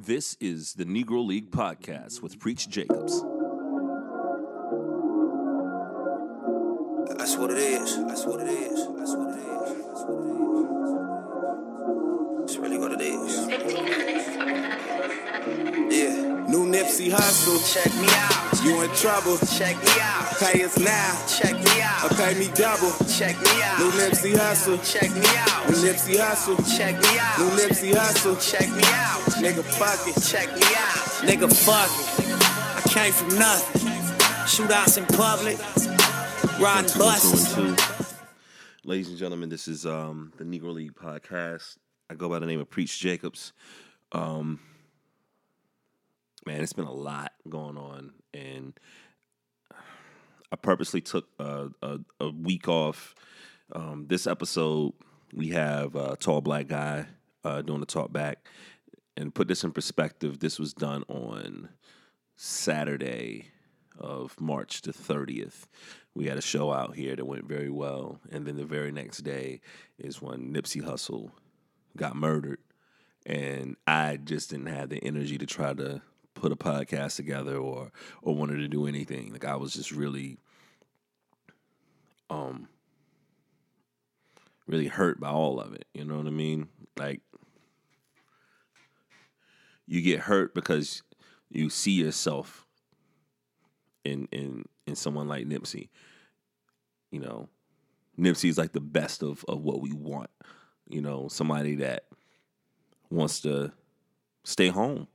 This is the Negro League Podcast with Preach Jacobs. That's what it is. That's what it is. That's what it is. That's what it is. It's really what it is. Yeah. New Nipsey Hussle, Check me out. you in trouble. Check me out. Pay us now, Check me out. or out. pay me double. Check me out. New Nipsey Hussle, Check me out. New Nipsey Hussle, Check me out. New Nipsey Hussle. Check me out. Nigga, fuck it. Check me out. Nigga, fuck it. I came from nothing. Shootouts in public, riding buses. Two and two. Ladies and gentlemen, this is um, the Negro League Podcast. I go by the name of Preach Jacobs. Um, man, it's been a lot going on, and I purposely took a, a, a week off. Um, this episode, we have a tall black guy uh, doing the talk back. And put this in perspective, this was done on Saturday of March the 30th. We had a show out here that went very well. And then the very next day is when Nipsey Hussle got murdered. And I just didn't have the energy to try to put a podcast together or or wanted to do anything. Like I was just really um really hurt by all of it. You know what I mean? Like you get hurt because you see yourself in in in someone like Nipsey. You know, Nipsey is like the best of of what we want. You know, somebody that wants to stay home.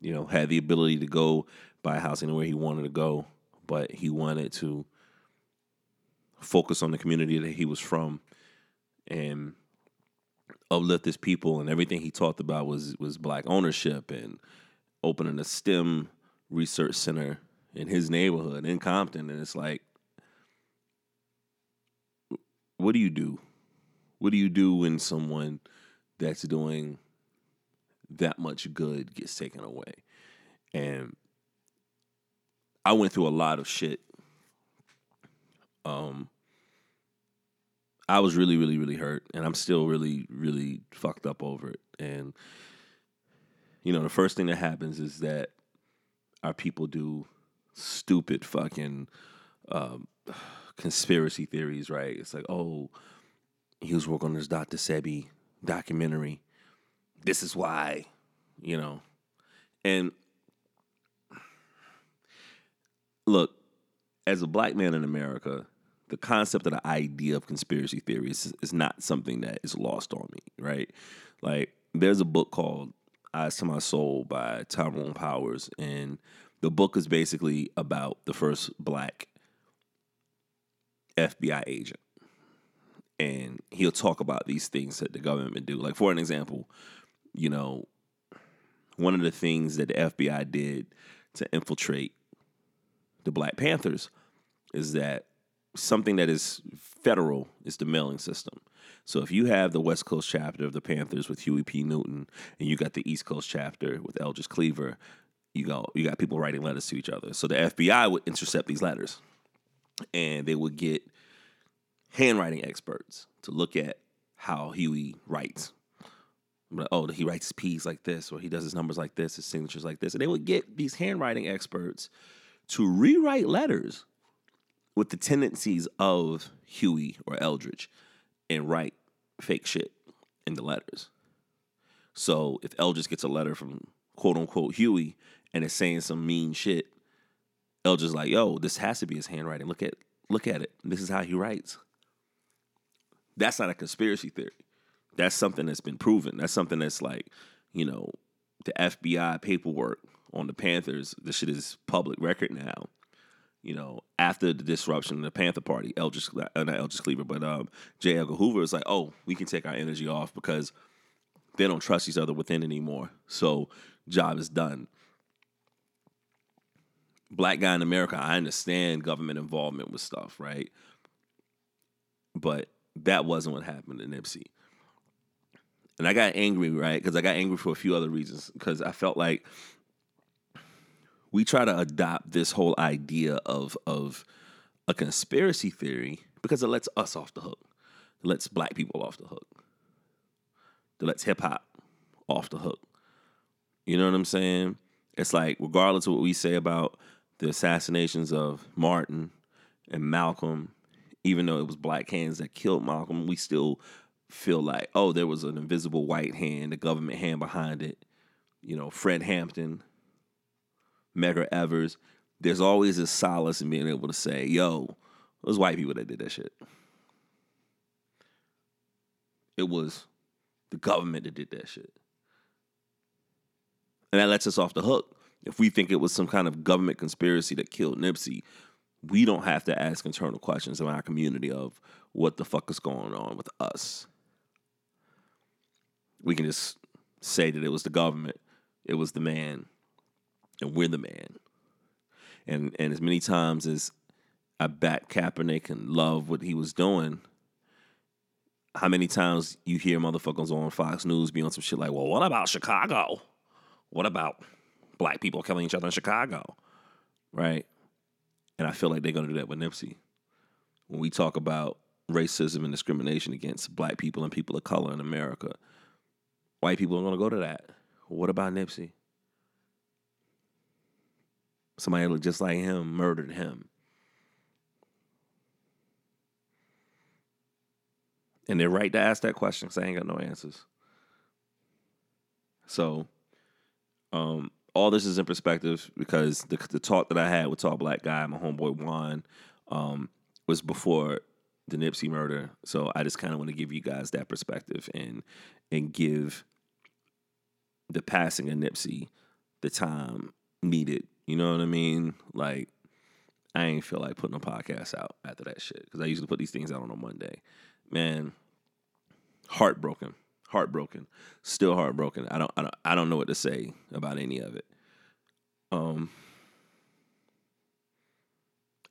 You know, had the ability to go buy a house anywhere he wanted to go, but he wanted to focus on the community that he was from and uplift his people and everything he talked about was was black ownership and opening a STEM research center in his neighborhood in Compton and it's like what do you do? What do you do when someone that's doing that much good gets taken away? And I went through a lot of shit. Um I was really, really, really hurt, and I'm still really, really fucked up over it. And you know, the first thing that happens is that our people do stupid fucking um, conspiracy theories, right? It's like, oh, he was working on this Dr. Sebi documentary. This is why, you know, and look, as a black man in America, the concept of the idea of conspiracy theories is, not something that is lost on me, right? Like, there's a book called Eyes to My Soul by Tyrone Powers, and the book is basically about the first black FBI agent. And he'll talk about these things that the government do. Like, for an example, you know, one of the things that the FBI did to infiltrate the Black Panthers is that something that is federal is the mailing system. So if you have the West Coast chapter of the Panthers with Huey P. Newton, and you got the East Coast chapter with Eldridge Cleaver, you go you got people writing letters to each other. So the FBI would intercept these letters, and they would get handwriting experts to look at how Huey writes. But, oh, he writes his P's like this, or he does his numbers like this, his signatures like this, and they would get these handwriting experts to rewrite letters with the tendencies of Huey or Eldridge and write fake shit in the letters. So if Eldridge gets a letter from quote unquote Huey and it's saying some mean shit, Eldridge's like, yo, this has to be his handwriting. Look at look at it. This is how he writes. That's not a conspiracy theory. That's something that's been proven. That's something that's like, you know, the FBI paperwork on the Panthers, this shit is public record now you know, after the disruption of the Panther Party, Eldridge, uh, not Eldridge Cleaver, but um, J. Edgar Hoover is like, oh, we can take our energy off because they don't trust each other within anymore. So, job is done. Black guy in America, I understand government involvement with stuff, right? But that wasn't what happened to Nipsey. And I got angry, right? Because I got angry for a few other reasons. Because I felt like we try to adopt this whole idea of of a conspiracy theory because it lets us off the hook. It lets black people off the hook. It lets hip hop off the hook. You know what I'm saying? It's like regardless of what we say about the assassinations of Martin and Malcolm, even though it was black hands that killed Malcolm, we still feel like, oh, there was an invisible white hand, a government hand behind it. You know, Fred Hampton, Medgar Evers. There's always a solace in being able to say, yo, it was white people that did that shit. It was the government that did that shit. And that lets us off the hook. If we think it was some kind of government conspiracy that killed Nipsey, we don't have to ask internal questions in our community of what the fuck is going on with us. We can just say that it was the government, it was the man, and we're the man. And and as many times as I back Kaepernick and love what he was doing, how many times you hear motherfuckers on Fox News be on some shit like, well, what about Chicago? What about black people killing each other in Chicago? Right? And I feel like they're gonna do that with Nipsey. When we talk about racism and discrimination against black people and people of color in America, white people are gonna go to that. What about Nipsey? Somebody that looked just like him murdered him. And they're right to ask that question because I ain't got no answers. So, um, all this is in perspective because the, the talk that I had with Tall Black Guy, my homeboy Juan, um, was before the Nipsey murder. So I just kind of want to give you guys that perspective and and give the passing of Nipsey the time needed. You know what I mean? Like I ain't feel like putting a podcast out after that shit because I usually put these things out on a Monday. Man, heartbroken, heartbroken, still heartbroken. I don't, I don't, I don't know what to say about any of it. Um,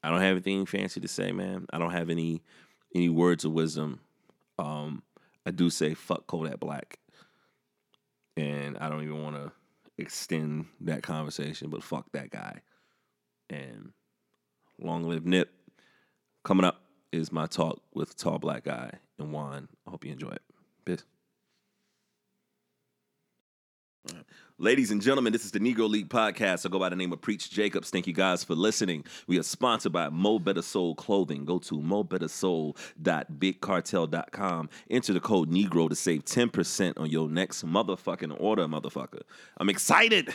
I don't have anything fancy to say, man. I don't have any any words of wisdom. Um, I do say fuck Kodak Black, and I don't even want to extend that conversation, but fuck that guy. And long live Nip. Coming up is my talk with Tall Black Guy and Juan. I hope you enjoy it. Peace. Ladies and gentlemen, this is the Negro League podcast. I go by the name of Preach Jacobs. Thank you guys for listening. We are sponsored by Mo' Betta Soul Clothing. Go to mobettasoul.bigcartel.com. Enter the code Negro to save 10% on your next motherfucking order, motherfucker. I'm excited.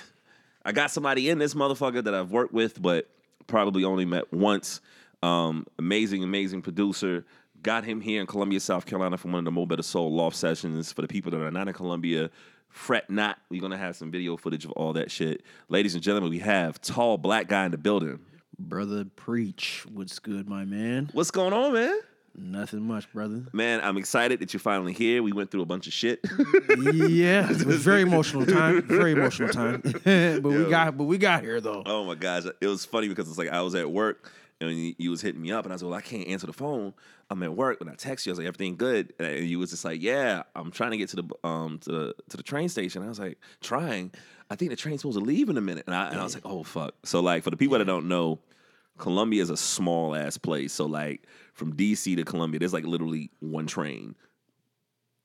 I got somebody in this motherfucker that I've worked with, but probably only met once. Um, amazing, amazing producer. Got him here in Columbia, South Carolina for one of the Mo' Betta Soul loft sessions. For the people that are not in Columbia, fret not. We're gonna have some video footage of all that shit. Ladies and gentlemen, we have tall black guy in the building. Brother Preach, what's good, my man? What's going on, man? Nothing much, brother. Man, I'm excited that you're finally here. We went through a bunch of shit. yeah, it was very emotional time. Very emotional time. but we got, but we got here though. oh my gosh, it was funny because it's like I was at work and you, was hitting me up, and I was like, well, I can't answer the phone. I'm at work. When I text you, I was like, everything good, and you was just like, yeah, I'm trying to get to the um to the to the train station. I was like, trying. I think the train's supposed to leave in a minute, and I and I was like, oh fuck. So like for the people that don't know. Columbia is a small ass place. So like from DC to Columbia, there's like literally one train.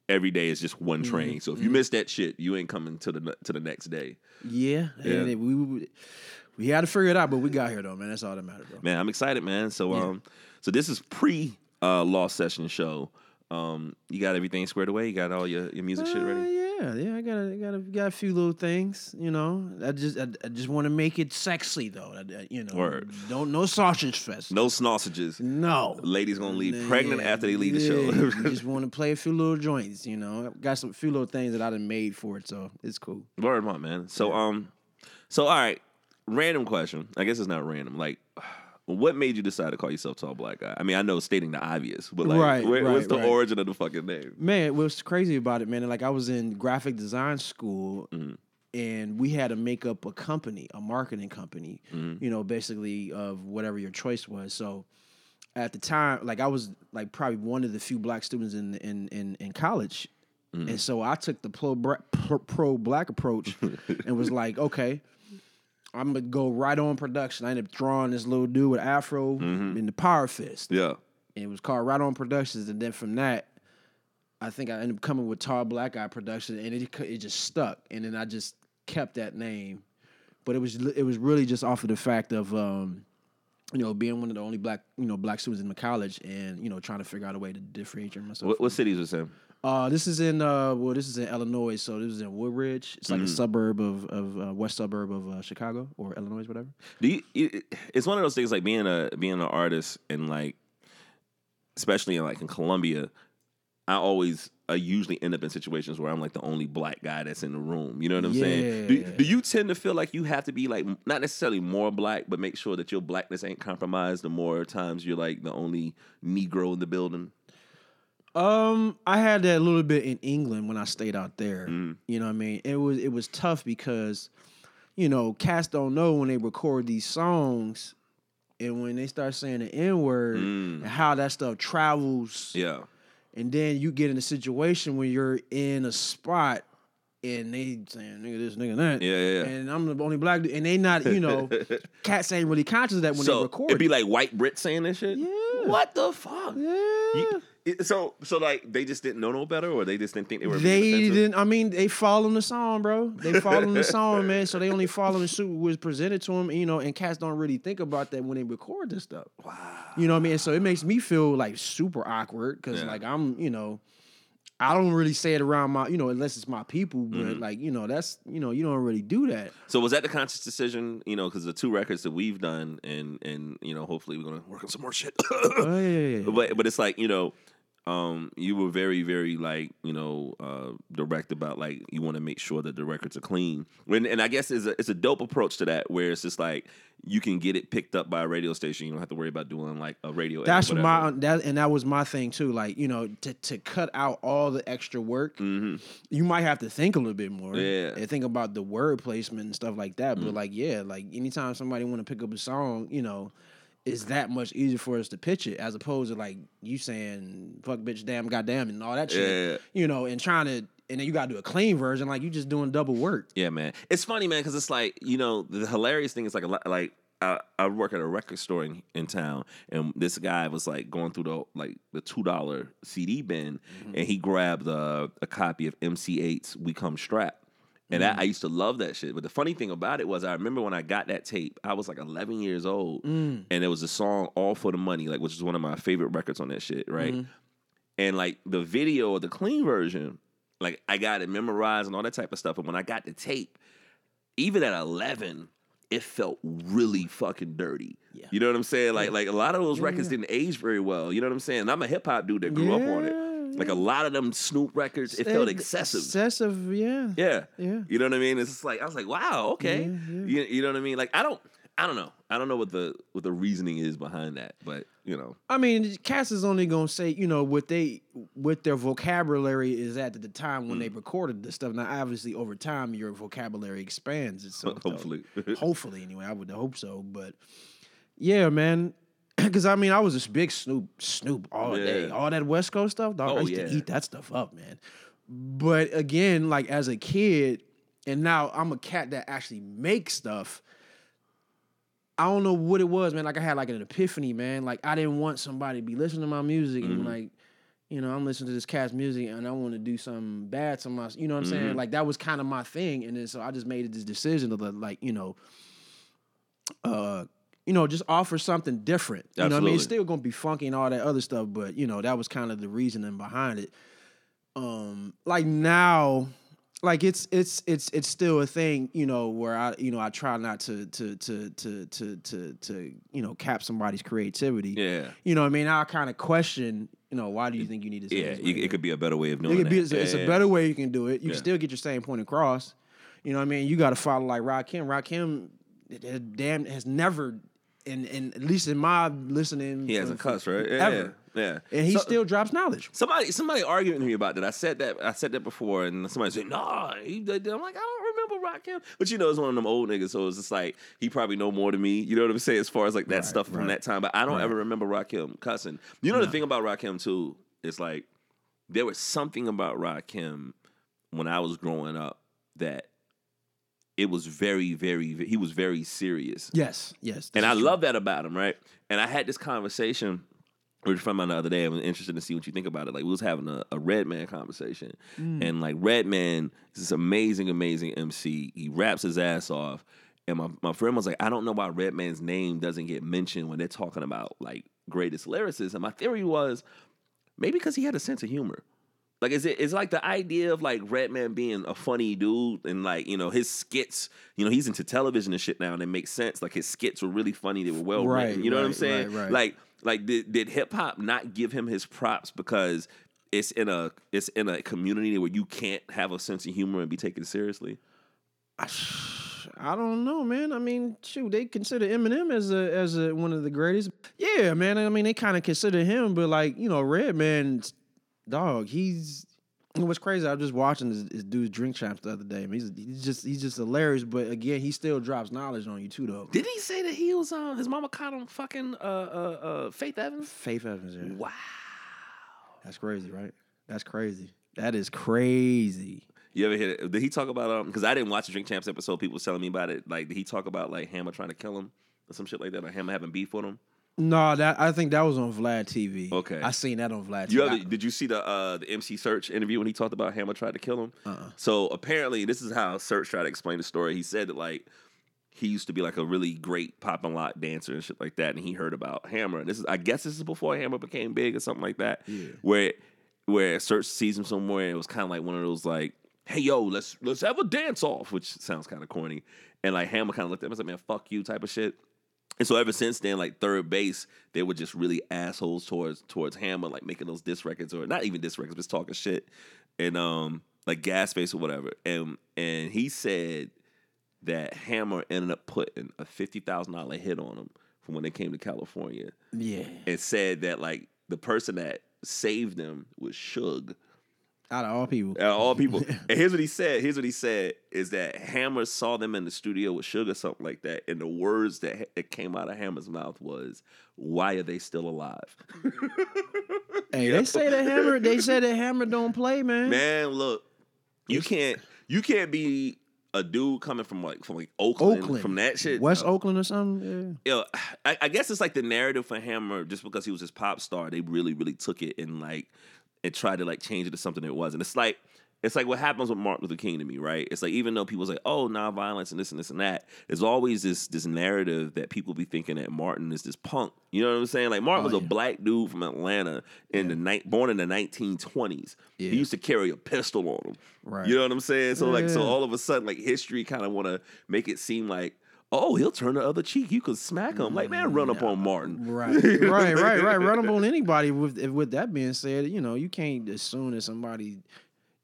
Every day is just one train. So if you miss that shit, you ain't coming to the to the next day. Yeah, Yeah. we, we we had to figure it out, but we got here though, man. That's all that matters, bro. Man, I'm excited, man. So um so this is pre uh law session show. Um you got everything squared away? You got all your, your music shit Uh, ready? yeah, yeah. I got a, got a, got a few little things, you know. I just, I, I just want to make it sexy though. I- I- you know, Word. don't no sausage fest. No sausages. No. Ladies gonna leave pregnant Yeah, after they leave the show. just want to play a few little joints, you know. Got some few little things that I done made for it, so it's cool. Word up, man. So um so all right, random question. I guess it's not random. Like what made you decide to call yourself tall black guy? I mean, I know stating the obvious, but like Right, where, what's the right. origin of the fucking name? Man, what's crazy about it, man? Like I was in graphic design school, mm-hmm. and we had to make up a company, a marketing company. Mm-hmm. You know, basically of whatever your choice was. So at the time, like I was like probably one of the few black students in in in, in college. Mm-hmm. And so I took the pro, pro, pro black approach and was like, okay, I'm gonna go right on production. I ended up drawing this little dude with afro in the power fist Yeah. and it was called Right On Productions. And then from that, I think I ended up coming with Tall Black Eye Production, and it it just stuck, and then I just kept that name. But it was it was really just off of the fact of um, you know being one of the only black you know black students in the college, and you know trying to figure out a way to differentiate myself. What, what cities was in? Uh, this is in uh, well, this is in Illinois, so this is in Woodridge. It's like a suburb of of uh, west suburb of uh, Chicago or Illinois, whatever. Do you, it, it's one of those things like being a being an artist and like especially in like in Columbia, I always I usually end up in situations where I'm like the only black guy that's in the room. You know what I'm saying? Do, do you tend to feel like you have to be like not necessarily more black, but make sure that your blackness ain't compromised the more times you're like the only Negro in the building? Um, I had that a little bit in England when I stayed out there. You know what I mean? It was it was tough because, you know, cats don't know when they record these songs and when they start saying the N word and how that stuff travels. Yeah. And then you get in a situation where you're in a spot and they saying nigga this, nigga that. Yeah, yeah, yeah. And I'm the only black dude. And they not, you know, cats ain't really conscious of that when they record. it'd be like white Brit saying this shit. Yeah. What the fuck? yeah. You- so so like they just didn't know no better, or they just didn't think they were. They didn't. I mean, they following the song, bro. They following the song, man. So they only following the suit was presented to them, you know. And cats don't really think about that when they record this stuff. Wow. You know what I mean? So it makes me feel like super awkward because Yeah. like I'm, you know, I don't really say it around my, you know, unless it's my people. But Mm-hmm. like, you know, that's you know, you don't really do that. So was that the conscious decision? You know, because the two records that we've done, and and you know, hopefully we're gonna work on some more shit. Oh, yeah, yeah, yeah. but but it's like you know, um, you were very very like you know uh, direct about like you want to make sure that the records are clean. When and I guess it's a it's a dope approach to that where it's just like you can get it picked up by a radio station. You don't have to worry about doing like a radio. That's my that and that was my thing too. Like you know, to to cut out all the extra work, you might have to think a little bit more. Yeah. and think about the word placement and stuff like that. But like, yeah, like anytime somebody want to pick up a song, you know, it's that much easier for us to pitch it as opposed to like you saying "fuck, bitch, damn, goddamn" and all that shit. Yeah. You know, and trying to and then you gotta do a clean version. Like you just doing double work. Yeah, man. It's funny, man, because it's like you know the hilarious thing is like a lot like. I, I work at a record store in, in town, and this guy was like going through the like the two dollar CD bin, mm-hmm. and he grabbed a, a copy of MC Eiht's "We Come Strapped," and I, I mm. used to love that shit. But the funny thing about it was, I remember when I got that tape, I was like 11 years old, mm. and it was a song "All for the Money," like which is one of my favorite records on that shit, right? Mm-hmm. And like the video of the clean version, like I got it memorized and all that type of stuff. And when I got the tape, even at 11, it felt really fucking dirty. Yeah. You know what I'm saying? Like like a lot of those records didn't age very well. You know what I'm saying? And I'm a hip hop dude that grew up on it. Like a lot of them Snoop records, it felt excessive. Excessive, yeah. Yeah. Yeah. You know what I mean? It's just like I was like, wow, okay. Yeah, yeah. You, you know what I mean? Like I don't I don't know. I don't know what the what the reasoning is behind that, but you know. I mean, Cass is only gonna say, you know, what they what their vocabulary is at at the time when they mm. recorded this stuff. Now, obviously, over time, your vocabulary expands itself. Hopefully. hopefully, anyway, I would hope so. But yeah, man, because I mean, I was this big Snoop, Snoop all day, all that West Coast stuff. Dog, I Oh, used yeah. to eat that stuff up, man. But again, like as a kid, and now I'm a cat that actually makes stuff. I don't know what it was, man. Like I had like an epiphany, man. Like I didn't want somebody to be listening to my music and like, you know, I'm listening to this cat's music and I want to do something bad to my, you know what I'm saying? Like that was kind of my thing, and then so I just made this decision to like, you know, uh, you know, just offer something different. You know, what I mean, it's still gonna be funky and all that other stuff, but you know, that was kind of the reasoning behind it. Um, like now, like it's it's it's it's still a thing, you know, where I you know I try not to to to to to to to you know cap somebody's creativity. Yeah. You know, what I mean, I kind of question, you know, why do you think you need to? say Yeah, you, it could be a better way of it doing could be, it's, it's Yeah, a better way you can do it. You Yeah. can still get your same point across. You know what I mean? You got to follow like Rakim. Rakim, it- it damn, has never, and and at least in my listening, He hasn't cussed, right? Yeah, Ever. yeah. And he So- still drops knowledge. Somebody, somebody arguing with me about that. I said that. I said that before, and somebody said, "No." he. I'm like, I don't remember Rakim, but you know, it's one of them old niggas, so it's just like he probably know more than me. You know what I'm saying? As far as like that stuff from right. that time, but I don't ever remember Rakim cussing. You know the thing about Rakim too is like there was something about Rakim when I was growing up that it was very, very. He was very serious. Yes, yes. And I true. love that about him, right? And I had this conversation we were talking about the other day. I'm interested to see what you think about it. Like we was having a, a Redman conversation, mm. and like Redman is this amazing, amazing MC. He raps his ass off, and my, my friend was like, I don't know why Redman's name doesn't get mentioned when they're talking about like greatest lyricists. And my theory was maybe because he had a sense of humor. Like is it it's like the idea of like Redman being a funny dude and like, you know, his skits, you know, he's into television and shit now and it makes sense. Like his skits were really funny, they were well Right, written. You know what I'm saying? right, right. Like like did, did hip hop not give him his props because it's in a it's in a community where you can't have a sense of humor and be taken seriously? I don't know, man. I mean, shoot, they consider Eminem as a as a one of the greatest. Yeah, man. I mean, they kind of consider him, but like you know, Redman, dog, he's. It was crazy. I was just watching this, this dude's drink champs the other day. I mean, he's, he's just he's just hilarious. But again, he still drops knowledge on you too, though. Did he say that he was uh, his mama caught him fucking uh uh uh Faith Evans? Faith Evans, yeah. Wow. That's crazy, right? That's crazy. That is crazy. You ever hear it? Did he talk about um? Because I didn't watch the Drink Champs episode. People was telling me about it. Like, did he talk about like Hammer trying to kill him or some shit like that, or Hammer having beef with him? No, that I think that was on Vlad TV. Okay. I seen that on Vlad. You TV. ever, did you see the uh the MC Serch interview when he talked about Hammer tried to kill him? Uh-uh. So apparently, this is how Serch tried to explain the story. He said that like he used to be like a really great pop and lock dancer and shit like that, and he heard about Hammer. This is I guess this is before Hammer became big or something like that. Yeah. Where where Search sees him somewhere, and it was kind of like one of those like, "Hey yo, let's let's have a dance off," which sounds kind of corny. And like Hammer kind of looked at him and said, "Man, fuck you," type of shit. And so ever since then, like 3rd Bass, they were just really assholes towards towards Hammer, like making those diss records or not even diss records, just talking shit, and um like gas face or whatever. And and he said that Hammer ended up putting a fifty thousand dollar hit on him from when they came to California, Yeah. and said that like the person that saved them was Suge. Out of all people. Out of all people. and here's what he said. Here's what he said is that Hammer saw them in the studio with Suge, something like that. And the words that, that came out of Hammer's mouth was, Why are they still alive? Hey, they say that Hammer. They say that Hammer don't play, man. Man, look, you can't you can't be a dude coming from like from like Oakland, Oakland, from that shit. West uh, Oakland or something. Yeah, know, I, I guess it's like the narrative for Hammer, just because he was this pop star, they really, really took it and like and tried to like change it to something it wasn't. It's like it's like what happens with Martin Luther King to me, right? It's like even though people say, "Oh, nonviolence and this and this and that," there's always this this narrative that people be thinking that Martin is this punk. You know what I'm saying? Like Martin Oh, was a black dude from Atlanta in the night, born in the 1920s. Yeah. He used to carry a pistol on him. Right. You know what I'm saying? So like, so Yeah. all of a sudden, like history kind of want to make it seem like. Oh, he'll turn the other cheek. You could smack him. Like, man, run up on Martin. Right, right, right, right. Run up on anybody. With with that being said, you know you can't assume that somebody,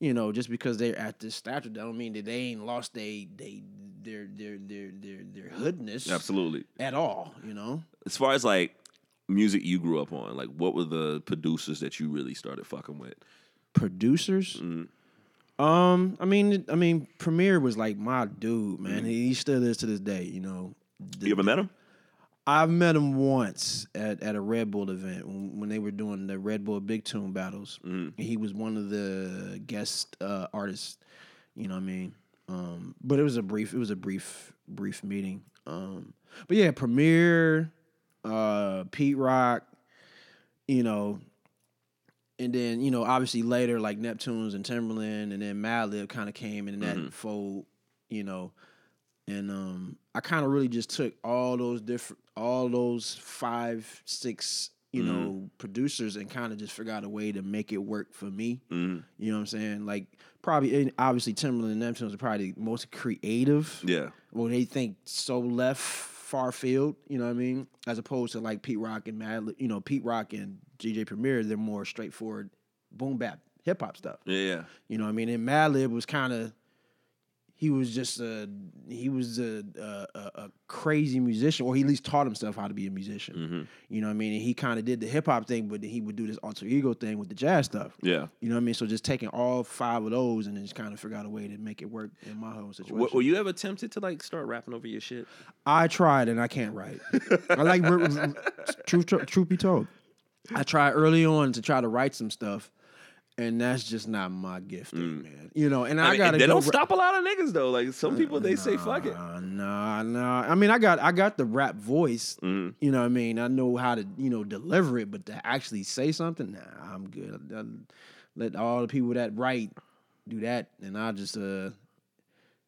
you know, just because they're at this stature, that don't mean that they ain't lost they they their their their their their hoodness Absolutely. at all. You know, As far as like music you grew up on, like what were the producers that you really started fucking with? producers. Mm-hmm. Um, I mean, I mean, Premier was like my dude, man. He, he still is to this day. You know, The- You ever met him? I've met him once at, at a Red Bull event when, when they were doing the Red Bull Big Tune battles. Mm-hmm. He was one of the guest uh, artists. You know what I mean? Um, but it was a brief. It was a brief, brief meeting. Um, but yeah, Premier, uh, Pete Rock. You know, and then you know obviously later like Neptunes and Timbaland, and then Madlib kind of came in that Mm-hmm. fold. You know, and um, I kind of really just took all those different, all those five, six, you Mm-hmm. know, producers, and kind of just figured out a way to make it work for me. Mm-hmm. You know what I'm saying? Like probably, obviously, Timbaland and Neptunes are probably the most creative. Yeah. Well, they think so left, far field. You know what I mean? As opposed to like Pete Rock and Mad, you know, Pete Rock and DJ Premier, they're more straightforward, boom bap, hip hop stuff. Yeah. Yeah. You know what I mean? And Madlib was kind of he was just a he was a, a a a crazy musician, or he at least taught himself how to be a musician. Mm-hmm. You know what I mean? And he kind of did the hip hop thing, but then he would do this alter ego thing with the jazz stuff. Yeah. You know what I mean? So just taking all five of those and then just kind of figure out a way to make it work in my whole situation. W- were you ever tempted to like start rapping over your shit? I tried and I can't write. I like truth. Truth be told, I tried early on to try to write some stuff, and that's just not my gifting, man. You know, and I, Mm. I mean, gotta they go don't ra- stop a lot of niggas though. Like some people, they say fuck it. Nah, nah, nah. I mean, I got I got the rap voice. Mm. You know what I mean? I know how to, you know, deliver it, but to actually say something, nah, I'm good. I, I let all the people that write do that, and I'll just uh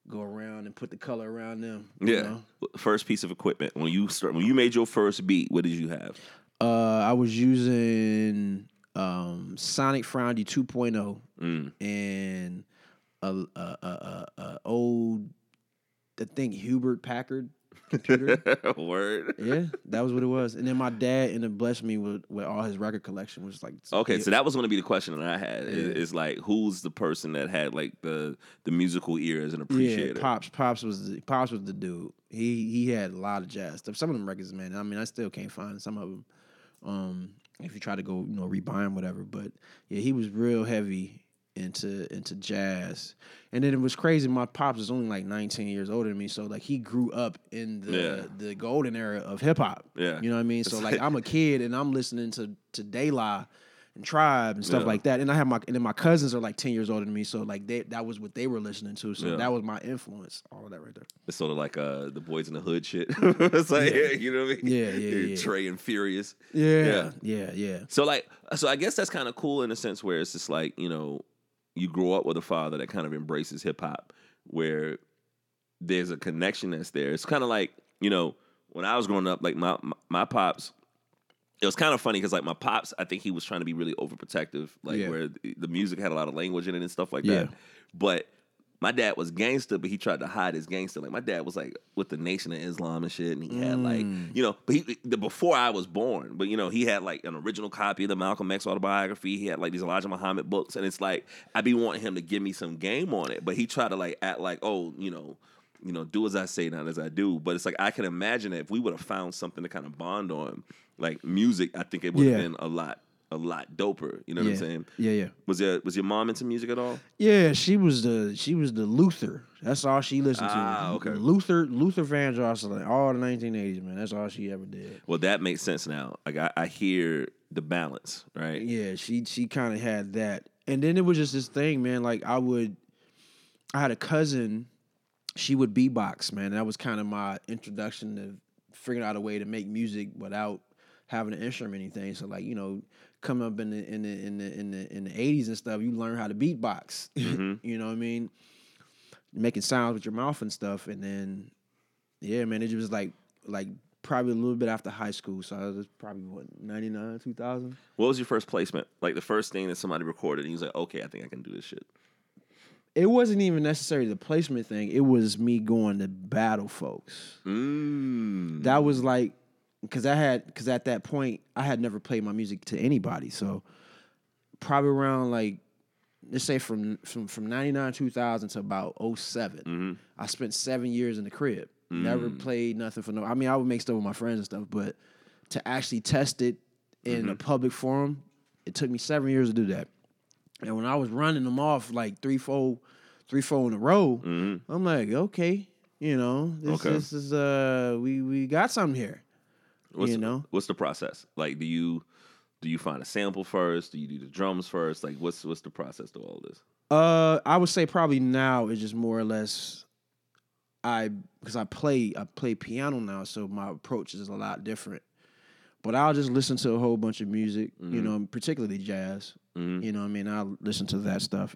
go around and put the color around them. you Yeah. know? First piece of equipment when you start when you made your first beat, what did you have? Uh, I was using um, Sonic Foundry 2.0 Mm. and a, a, a, a, old, I think Hubert Packard computer. Word. yeah, that was what it was. And then my dad ended up blessing me with, with all his record collection, which was like Okay, so that was going to be the question that I had. Is, Yeah. is like, who's the person that had like the the musical ear as an yeah, pops, pops was the pops was the dude. He he had a lot of jazz stuff. Some of them records, man. I mean, I still can't find some of them. Um, if you try to go, you know, rebuy them, whatever. But yeah, he was real heavy into into jazz. And then it was crazy. My pops is only like 19 years older than me, so like he grew up in the Yeah. the golden era of hip hop. Yeah. you know what I mean. So like I'm a kid and I'm listening to to De La and Tribe and stuff Yeah. like that. And I have my and then my cousins are like 10 years older than me, so like they that was what they were listening to. So Yeah. that was my influence. All of that right there. It's sort of like uh the boys in the hood shit. it's like Yeah. you know what I mean? Yeah, yeah, yeah. Tre and Furious. Yeah, yeah, yeah. So like, so I guess that's kind of cool in a sense where it's just like you know, you grow up with a father that kind of embraces hip hop, where there's a connection that's there. It's kind of like you know when I was growing up, like my my, my pops. It was kind of funny because like my pops, I think he was trying to be really overprotective, like Yeah. where the- music had a lot of language in it and stuff like Yeah. that. But my dad was gangster, but he tried to hide his gangster. Like my dad was like with the Nation of Islam and shit, and he had like Mm. you know, but he the before I was born, but you know, he had like an original copy of the Malcolm X autobiography. He had like these Elijah Muhammad books, and it's like I'd be wanting him to give me some game on it, but he tried to like act like oh, you know. You know, do as I say, not as I do. But it's like I can imagine that if we would have found something to kind of bond on, like music, I think it would have Yeah. been a lot, a lot doper. You know what yeah. I'm saying? Yeah, yeah. Was your was your mom into music at all? Yeah, she was the she was the Luther. That's all she listened Ah, to. okay. Luther Luther Vandross, like all the 1980s, man. That's all she ever did. Well, that makes sense now. Like I, I hear the balance, right? Yeah, she she kind of had that, and then it was just this thing, man. Like I would, I had a cousin. She would beatbox, man. That was kind of my introduction to figuring out a way to make music without having an instrument or anything. So like you know, coming up in the in the in the in the in the eighties and stuff, you learn how to beatbox. you know what I mean? Making sounds with your mouth and stuff, and then yeah, man, it was like like probably a little bit after high school. So I was probably what ninety nine, two thousand. What was your first placement? Like the first thing that somebody recorded, and you was like, okay, I think I can do this shit. it wasn't even necessarily the placement thing. It was me going to battle folks. Mm. That was like because I had because at that point I had never played my music to anybody. So probably around like let's say from from from 99 2000 to about 7 mm-hmm. I spent 7 years in the crib. Never mm. played nothing for no I mean I would make stuff with my friends and stuff, but to actually test it in a mm-hmm. public forum, it took me 7 years to do that. And when I was running them off like three, four, three, four in a row, mm-hmm. I'm like, okay, you know, this, Okay. this is uh, we we got something here. What's you the, know? what's the process? Like, do you do you find a sample first? Do you do the drums first? Like, what's what's the process to all this? Uh, I would say probably now is just more or less. I because I play I play piano now, so my approach is a lot different. But I'll just listen to a whole bunch of music, you know, particularly jazz. You know, what I mean, I'll listen to that stuff,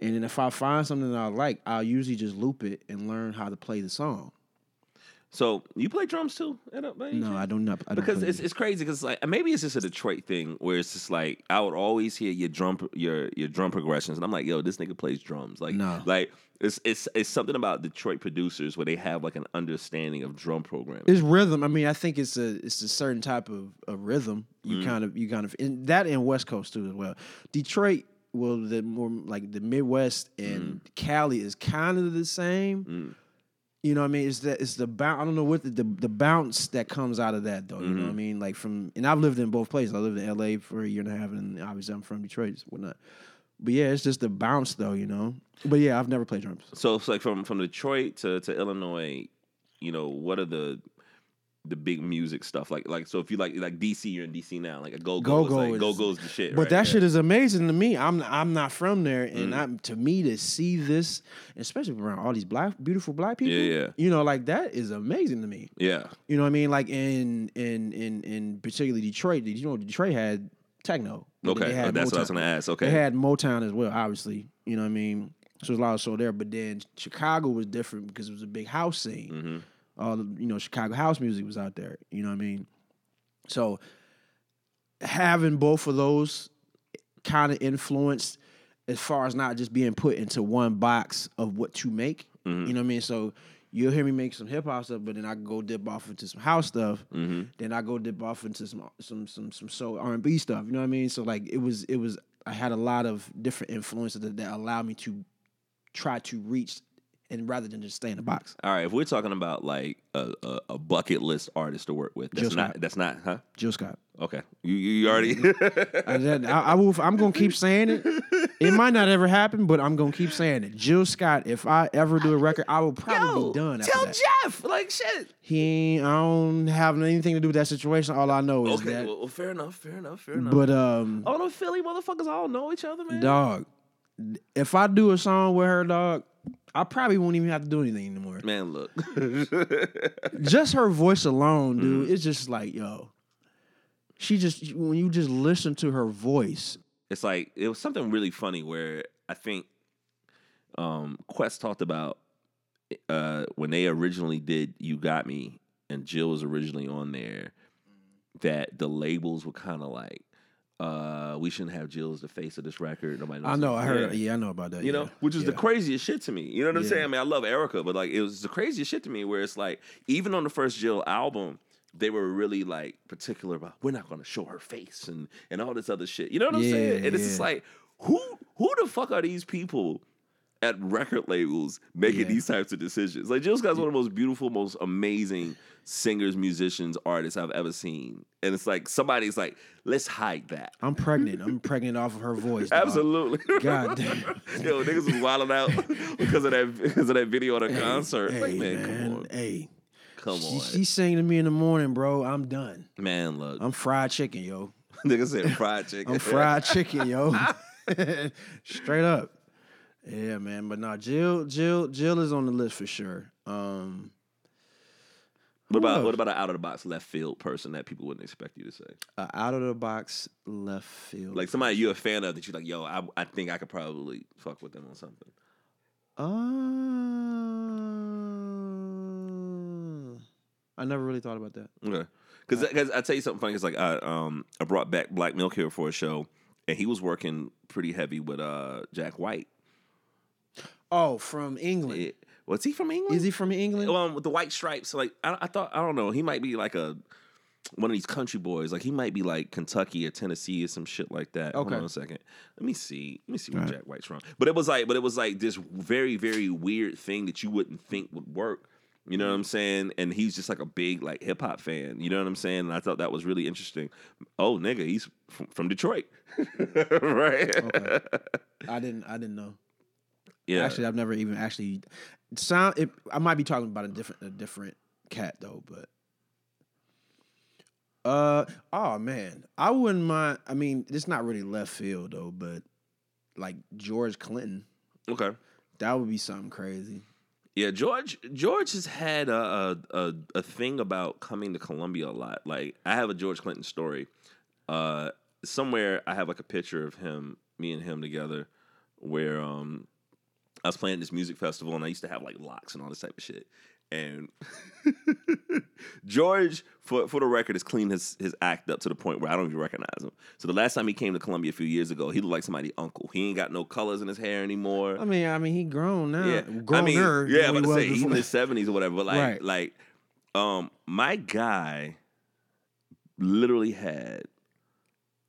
and then if I find something that I like, I'll usually just loop it and learn how to play the song. So you play drums too? At a, No. I don't. Not, I don't because it's it's crazy because like maybe it's just a Detroit thing where it's just like I would always hear your drum your your drum progressions and I'm like yo this nigga plays drums like No. like it's it's it's something about Detroit producers where they have like an understanding of drum programming. It's rhythm. I mean, I think it's a it's a certain type of, of rhythm. You mm-hmm. kind of you kind of and that in West Coast too as well. Detroit, well, the more like the Midwest and mm. Cali is kind of the same. Mm. You know what I mean? It's that it's the bounce. I don't know what the, the the bounce that comes out of that though. You know what I mm-hmm. mean? Like from and I've lived in both places. I lived in L.A. for a year and a half, and obviously I'm from Detroit, and whatnot. But yeah, it's just the bounce though. You know. But yeah, I've never played drums. So it's like from from Detroit to to Illinois, you know what are the the big music stuff. Like like so if you like like DC, you're in DC now. Like a go Go go Go like go go's the shit. But right? that Yeah. shit is amazing to me. I'm I'm not from there, Mm. and I'm to me to see this, especially around all these black beautiful black people. Yeah, yeah. You know, like that is amazing to me. yeah. You know what I mean? Like in in in in particularly Detroit. Did you know, Detroit had techno. Okay, they had oh, that's what I was Motown. gonna ask. Okay. They had Motown as well, obviously. You know what I mean? So there's a lot of soul there. But then Chicago was different because it was a big house scene. Mm-hmm. All the you know Chicago house music was out there. You know what I mean? So having both of those kind of influenced as far as not just being put into one box of what to make. Mm-hmm. You know what I mean? So you'll hear me make some hip hop stuff, but then I go dip off into some house stuff. Mm-hmm. Then I go dip off into some some some some soul R and B stuff. You know what I mean? So like it was it was I had a lot of different influences that, that allowed me to try to reach and rather than just stay in the box. All right, if we're talking about like a, a, a bucket list artist to work with, that's Jill not Scott. that's not, huh? Jill Scott. Okay, you you, you already. I, I, I will. I'm gonna keep saying it. It might not ever happen, but I'm gonna keep saying it. Jill Scott. If I ever do a record, I will probably be done. After tell that. Jeff like shit. He ain't. I don't have anything to do with that situation. All I know is Okay, that. well, well, fair enough, fair enough, fair enough. but um, all the Philly motherfuckers all know each other, man. dog. If I do a song with her, dog, I probably won't even have to do anything anymore. Man, look. Just her voice alone, dude. Mm-hmm. It's just like yo. She just when you just listen to her voice, it's like it was something really funny where I think um Quest talked about uh when they originally did You Got Me and Jill was originally on there that the labels were kind of like uh we shouldn't have Jill as the face of this record. Nobody knows I know. I heard. Yeah. Yeah, I know about that. You yeah. know, which is the craziest shit to me. You know what I'm Yeah. saying? I mean, I love Erykah, but like it was the craziest shit to me where it's like even on the first Jill album, they were really like particular about we're not gonna show her face and and all this other shit. You know what I'm Yeah, saying? And it's just like who who the fuck are these people at record labels making Yeah. these types of decisions? Like Jill Scott's one of the most beautiful, most amazing singers, musicians, artists I've ever seen. And it's like somebody's like, let's hide that. I'm pregnant. I'm pregnant off of her voice. dog. Absolutely. God damn. Yo, niggas was wilding out because of that because of that video at a concert. Hey, like, man, man, come on. Hey, Come she, on. she sang to me in the morning, bro. I'm done. man, look. I'm fried chicken, yo. Nigga said fried chicken. I'm fried chicken, yo. Straight up. Yeah, man. But no, Jill, Jill, Jill is on the list for sure. Um, What about else? what about an out of the box left field person that people wouldn't expect you to say? a out of the box left field. Like somebody you're a fan of that you're like, yo, I, I think I could probably fuck with them on something. Uh, I never really thought about that. Okay. Because I tell you something funny. It's like I um I brought back Black Milk here for a show, and he was working pretty heavy with uh Jack White. Oh, from England. It- was he from England? Is he from England? um with the white stripes. Like I, I thought I don't know. He might be like a one of these country boys. Like he might be like Kentucky or Tennessee or some shit like that. Hold Okay. on a second. Let me see. Let me see what Alright. Jack White's from. But it was like, but it was like this very very weird thing that you wouldn't think would work. You know what I'm saying? And he's just like a big like hip hop fan. You know what I'm saying? And I thought that was really interesting. Oh nigga, he's from, from Detroit, right? Okay. I didn't. I didn't know. Yeah. Actually, I've never even actually sound. It, I might be talking about a different a different cat though, but. Uh oh man, I wouldn't mind. I mean, it's not really left field though, but like George Clinton, okay. that would be something crazy. Yeah, George George has had a, a a a thing about coming to Columbia a lot. Like I have a George Clinton story. Uh, somewhere I have like a picture of him, me and him together, where um I was playing this music festival and I used to have like locks and all this type of shit. And George, for for the record, has cleaned his his act up to the point where I don't even recognize him. So the last time he came to Columbia a few years ago, he looked like somebody's uncle. He ain't got no colors in his hair anymore. I mean, I mean, he grown now. Yeah, Growner I mean, yeah, I'm about to say he's in his seventies or whatever. But like, Right. like, um, my guy literally had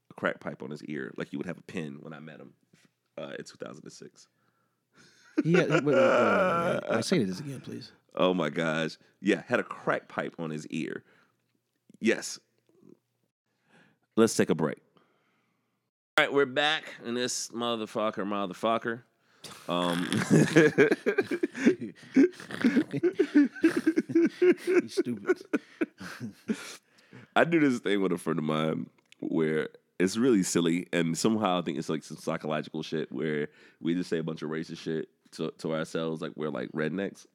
a crack pipe on his ear, like you would have a pin when I met him uh, in 2006. He had, wait, wait, wait, wait, wait, wait. Wait, say this again, please. Oh my gosh, yeah, had a crack pipe on his ear. Yes. Let's take a break. All right, we're back in this motherfucker, motherfucker. Um, He's stupid. I do this thing with a friend of mine where it's really silly, and somehow I think it's like some psychological shit where we just say a bunch of racist shit to, to ourselves, like we're like rednecks.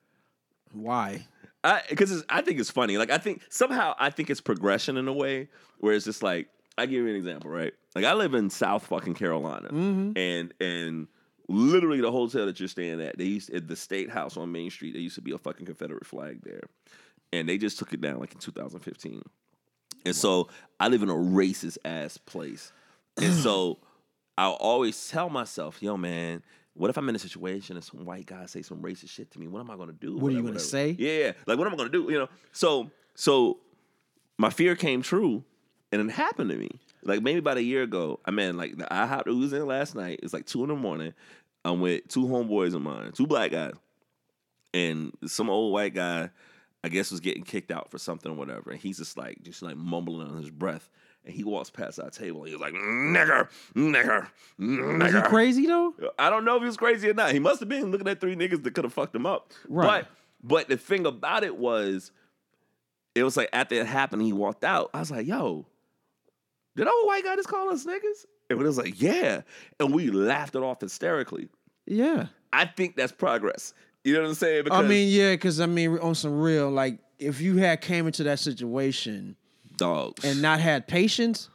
Why? I because I think it's funny. Like I think somehow I think it's progression in a way where it's just like I give you an example, right? Like I live in South fucking Carolina, mm-hmm. and and literally the hotel that you're staying at, they used at the State House on Main Street. There used to be a fucking Confederate flag there, and they just took it down like in 2015. And so I live in a racist ass place, and so I'll always tell myself, "Yo, man." What if I'm in a situation and some white guy say some racist shit to me? What am I gonna do? What are you gonna say? Yeah, like what am I gonna do? You know. So so my fear came true, and it happened to me. Like maybe about a year ago, I mean, like the IHOP that we was in last night. It's like two in the morning. I'm with two homeboys of mine, two black guys, and some old white guy, I guess, was getting kicked out for something or whatever. And he's just like, just like mumbling on his breath. And he walks past our table. And he was like, "Nigger, nigger, nigger." Is he crazy though? I don't know if he was crazy or not. He must have been looking at three niggas that could have fucked him up. Right. But but the thing about it was, it was like after it happened, he walked out. I was like, yo, did old white guy just call us niggas? And we was like, yeah. And we laughed it off hysterically. Yeah. I think that's progress. You know what I'm saying? I mean, yeah, because I mean, on some real, like, if you had came into that situation dogs and not had patience,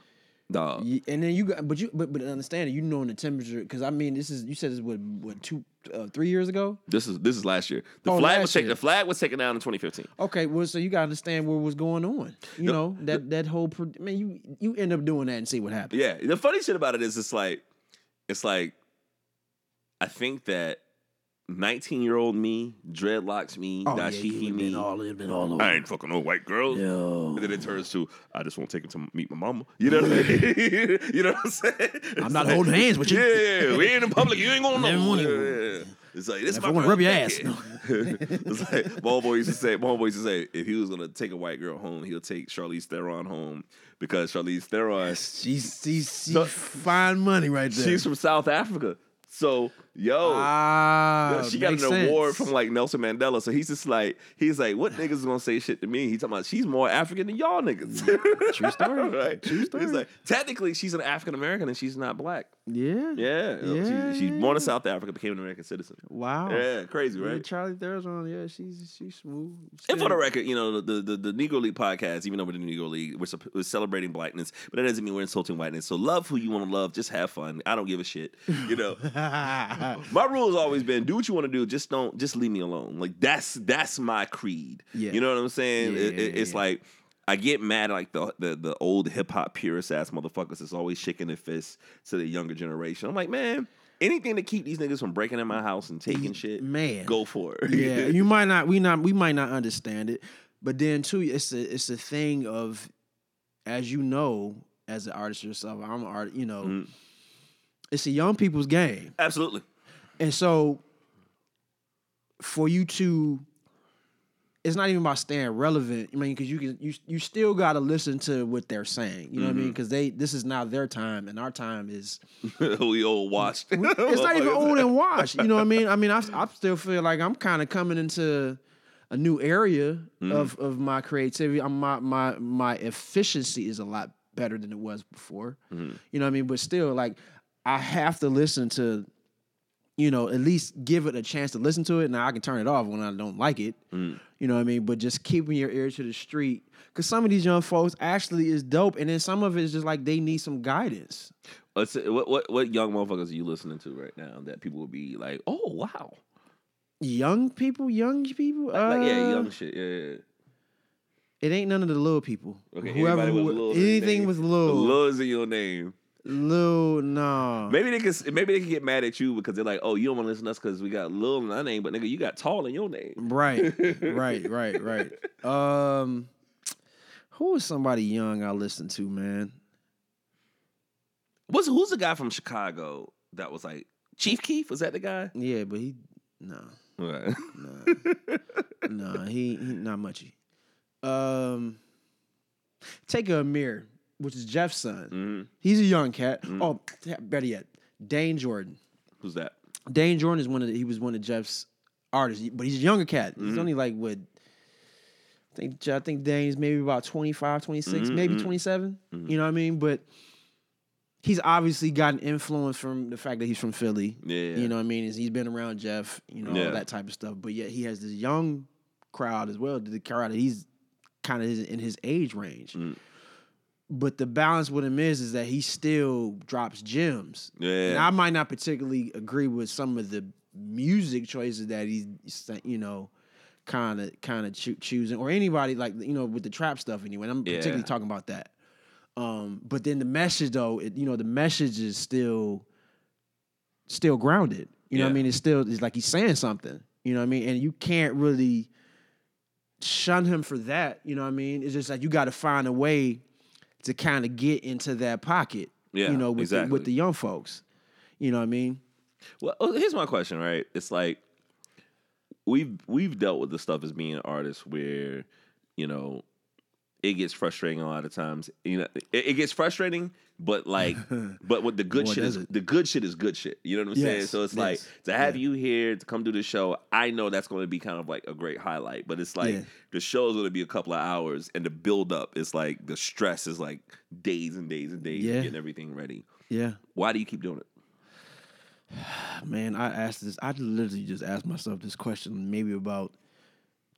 dog. y- and then you got, but you, but but understand it, you know, the temperature, because I mean, this is you said this what what two, uh, three years ago. This is this is last year. The Oh, flag last was taken. year. The flag was taken down in 2015. Okay, well, so you got to understand what was going on. You know that that whole, pro- I mean, you you end up doing that and see what happens. Yeah. The funny shit about it is it's like it's like I think that 19 year old me, dreadlocks me, Oh, dashiki would've me. all, been all over. I ain't fucking no white girl. Yo. And then it turns to I just want to take him to meet my mama. You know what I mean? you know what I'm saying? It's I'm not like, holding hands with you. Yeah, yeah, we ain't in public. You ain't gonna know. Yeah, yeah. It's like this. If my rub your decade. it's like my homeboy used to say. My homeboy used to say if he was gonna take a white girl home, he'll take Charlize Theron home because Charlize Theron She's she's, she's So- fine money right there. She's from South Africa. So, yo, ah, she got an makes award sense. from like Nelson Mandela. So he's just like, he's like, what niggas is gonna say shit to me? He's talking about she's more African than y'all niggas. True story. right? True story. He's like, technically, she's an African American and she's not black. Yeah. Yeah. Oh, yeah, She, she's born in. South Africa, became an American citizen. Wow. Yeah, crazy, Yeah, right? Charlize Theron, yeah, she's she's smooth. And for the record, you know, the, the the Negro League podcast, even though we're the Negro League, we're, we're celebrating blackness, but that doesn't mean we're insulting whiteness. So love who you want to love, just have fun. I don't give a shit. You know, my rule has always been do what you want to do, just don't just leave me alone. Like that's that's my creed. Yeah. You know what I'm saying? Yeah, It- yeah, it- it's yeah. like I get mad at like the the, the old hip hop purist ass motherfuckers that's always shaking their fists to the younger generation. I'm like, man, anything to keep these niggas from breaking in my house and taking shit, man. go for it. yeah, you might not we not we might not understand it, but then too, it's a it's a thing of, as you know, as an artist yourself, I'm an artist. You know, Mhm. it's a young people's game, Absolutely. and so for you to. It's not even about staying relevant. I mean, because you can you you still got to listen to what they're saying. You know what I mean? Because they this is now their time, and our time is we all watched. it's not even old and washed. You know what I mean? I mean, I, I still feel like I'm kind of coming into a new area Mm-hmm. of of my creativity. I'm, my my my efficiency is a lot better than it was before. Mm-hmm. You know what I mean? But still, like I have to listen to, you know, at least give it a chance to listen to it. Now I can turn it off when I don't like it. Mm. You know what I mean? But just keeping your ear to the street. Cause some of these young folks actually is dope, and then some of it is just like they need some guidance. Let's say, what what what young motherfuckers are you listening to right now that people would be like, oh wow, Young people, young people. like, like, yeah, uh, young shit, yeah. yeah. It ain't none of the little people. Okay, Whoever, anybody with who- Lil anything with Lil, Lil is in your name. Lil, nah. Maybe they can maybe they can get mad at you because they're like, oh, you don't want to listen to us because we got Lil in our name, but nigga, you got Tall in your name. Right, right, right, right. Um, who is somebody young I listen to, man? What's who's the guy from Chicago that was like Chief Keef? Was that the guy? Yeah, but he, no, Right. no, he, he not muchy. Um, take a Amir, which is Jeff's son. Mhm. He's a young cat. Oh, better yet, Dane Jordan. Who's that? Dane Jordan is one of the, he was one of Jeff's artists, but he's a younger cat. Mm-hmm. He's only like what I think I think Dane's maybe about 25, 26, maybe 27. You know what I mean? But he's obviously got an influence from the fact that he's from Philly. Yeah. You know what I mean? He's been around Jeff, you know, Yeah. all that type of stuff. But yet he has this young crowd as well, the crowd that he's kind of in his age range. Mm. But the balance with him is is that he still drops gems. Yeah. And I might not particularly agree with some of the music choices that he's you know kind of kind of choo- choosing or anybody like you know with the trap stuff anyway. I'm Yeah. particularly talking about that. Um, but then the message though, it, you know, the message is still still grounded. You know what I mean? It's still it's like he's saying something. You know what I mean? And you can't really shun him for that. You know what I mean? It's just like you got to find a way to kind of get into that pocket. Yeah, you know, with the, with the young folks. You know what I mean? Well, oh, here's my question, right? It's like we've we've dealt with the stuff as being artists where, you know, it gets frustrating a lot of times. You know, it, it gets frustrating, but like, but what the good Boy, shit is, it. the good shit is good shit. You know what I'm saying? So it's like to have you here to come do the show. I know that's going to be kind of like a great highlight, but it's like Yeah. the show is going to be a couple of hours, and the build up is like the stress is like days and days and days Yeah. getting everything ready. Yeah. Why do you keep doing it? Man, I asked this. I literally just asked myself this question maybe about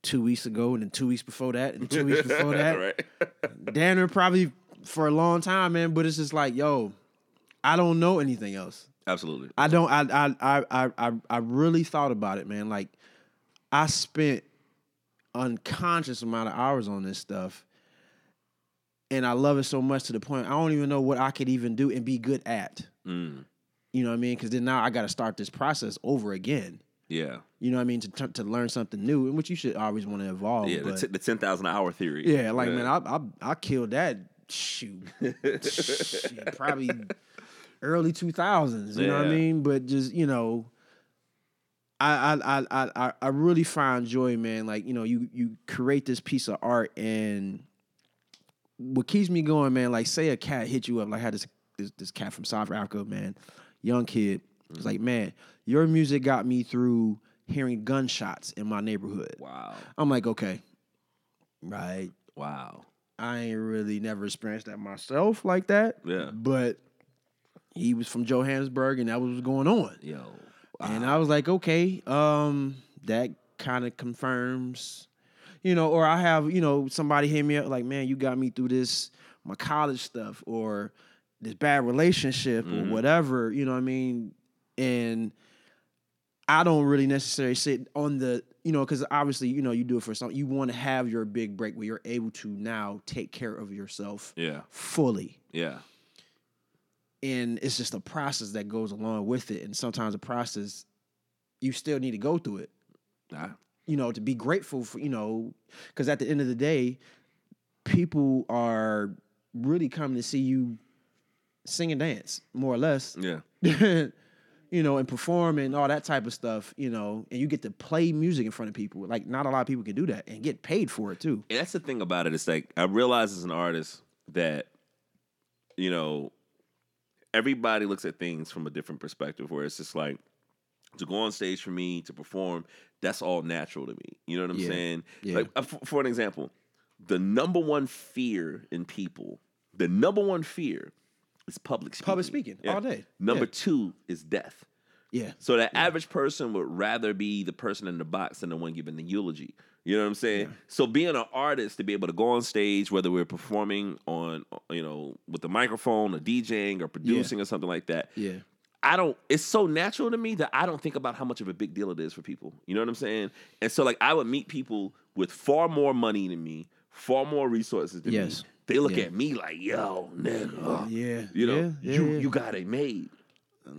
two weeks ago, and then two weeks before that, and two weeks before that. right? Damn probably for a long time, man. But it's just like, yo, I don't know anything else. Absolutely. I don't. I I I I I, I really thought about it, man. Like, I spent unconscious amount of hours on this stuff, and I love it so much to the point I don't even know what I could even do and be good at. Mm. You know what I mean? Because then now I got to start this process over again. Yeah. You know what I mean? To to, to learn something new, and which you should always want to evolve. Yeah, the, t- the 10,000 hour theory. yeah, like man, I I I killed that shoot, Shit, probably early two thousands. You know what I mean? But just you know, I I I I I- I really find joy, man. Like you know, you you create this piece of art, and what keeps me going, man. Like say a cat hit you up, like I had this this, this cat from South Africa, man, young kid. It's like, mm-hmm. man, your music got me through hearing gunshots in my neighborhood. wow. I'm like, okay, right. Wow. I ain't really never experienced that myself like that. Yeah. But he was from Johannesburg and that was going on. Yo. And I was like, okay, um, that kind of confirms, you know, or I have, you know, somebody hit me up like, man, you got me through this, my college stuff, or this bad relationship, or whatever, you know what I mean? And I don't really necessarily sit on the, you know, because obviously, you know, you do it for something. You want to have your big break where you're able to now take care of yourself Yeah. fully Yeah. and it's just a process that goes along with it and sometimes the process you still need to go through it Nah. you know to be grateful for you know because at the end of the day people are really coming to see you sing and dance more or less Yeah. you know and perform and all that type of stuff you know and you get to play music in front of people like not a lot of people can do that and get paid for it too And that's the thing about it. It's like I realize as an artist that, you know, everybody looks at things from a different perspective. Where it's just like to go on stage for me to perform, that's all natural to me. You know what I'm Yeah. saying? Yeah. Like uh, for, for an example, the number one fear in people, the number one fear is public speaking. Public speaking, all day. Number Yeah. two is death. yeah So the average person would rather be the person in the box than the one giving the eulogy. You know what I'm saying? So being an artist to be able to go on stage, whether we're performing on, you know, with the microphone or DJing or producing or something like that, yeah I don't. It's so natural to me that I don't think about how much of a big deal it is for people. You know what I'm saying? And so like I would meet people with far more money than me, far more resources than Yes. me. They look Yeah. at me like, "Yo, nigga, yeah you know, yeah, you you got it made."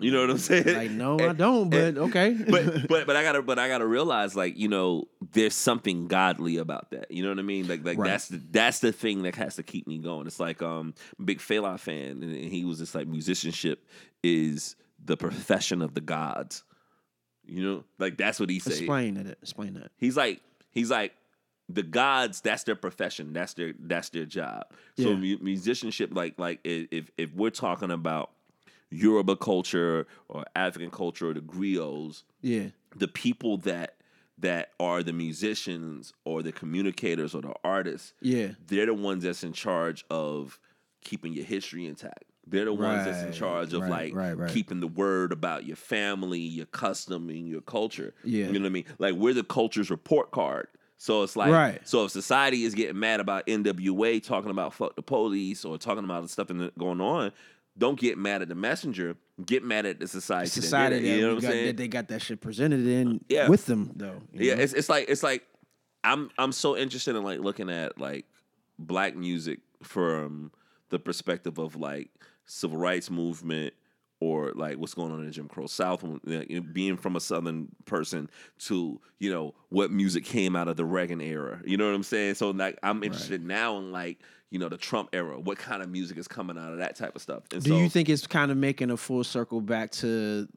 You know what I'm saying? like no i don't but okay but but but I gotta but I gotta realize like you know there's something godly about that. You know what I mean? Like like Right. that's the that's the thing that has to keep me going. It's like um big Fela fan and, and he was just like musicianship is the profession of the gods. You know, like that's what he said. explain that explain that He's like he's like the gods. That's their profession. That's their that's their job. So Yeah. mu- musicianship, like like if if we're talking about Yoruba culture or African culture or the griots, yeah the people that that are the musicians or the communicators or the artists. Yeah. They're the ones that's in charge of keeping your history intact. They're the ones that's in charge of right, like right. keeping the word about your family, your custom, and your culture. Yeah. You know what I mean? Like we're the culture's report card. So it's like, Right. so if society is getting mad about NWA talking about fuck the police or talking about the stuff in the, going on, don't get mad at the messenger. Get mad at the society. did Society that, you know what I'm got, saying? that they got that shit presented in uh, Yeah. with them though. Yeah, know? it's it's like it's like I'm I'm so interested in like looking at like black music from the perspective of like civil rights movement or like what's going on in Jim Crow South, being from a Southern person to you know what music came out of the Reagan era. You know what I'm saying? So like I'm interested now in like you know the Trump era. What kind of music is coming out of that type of stuff? And Do so, you think it's kind of making a full circle back to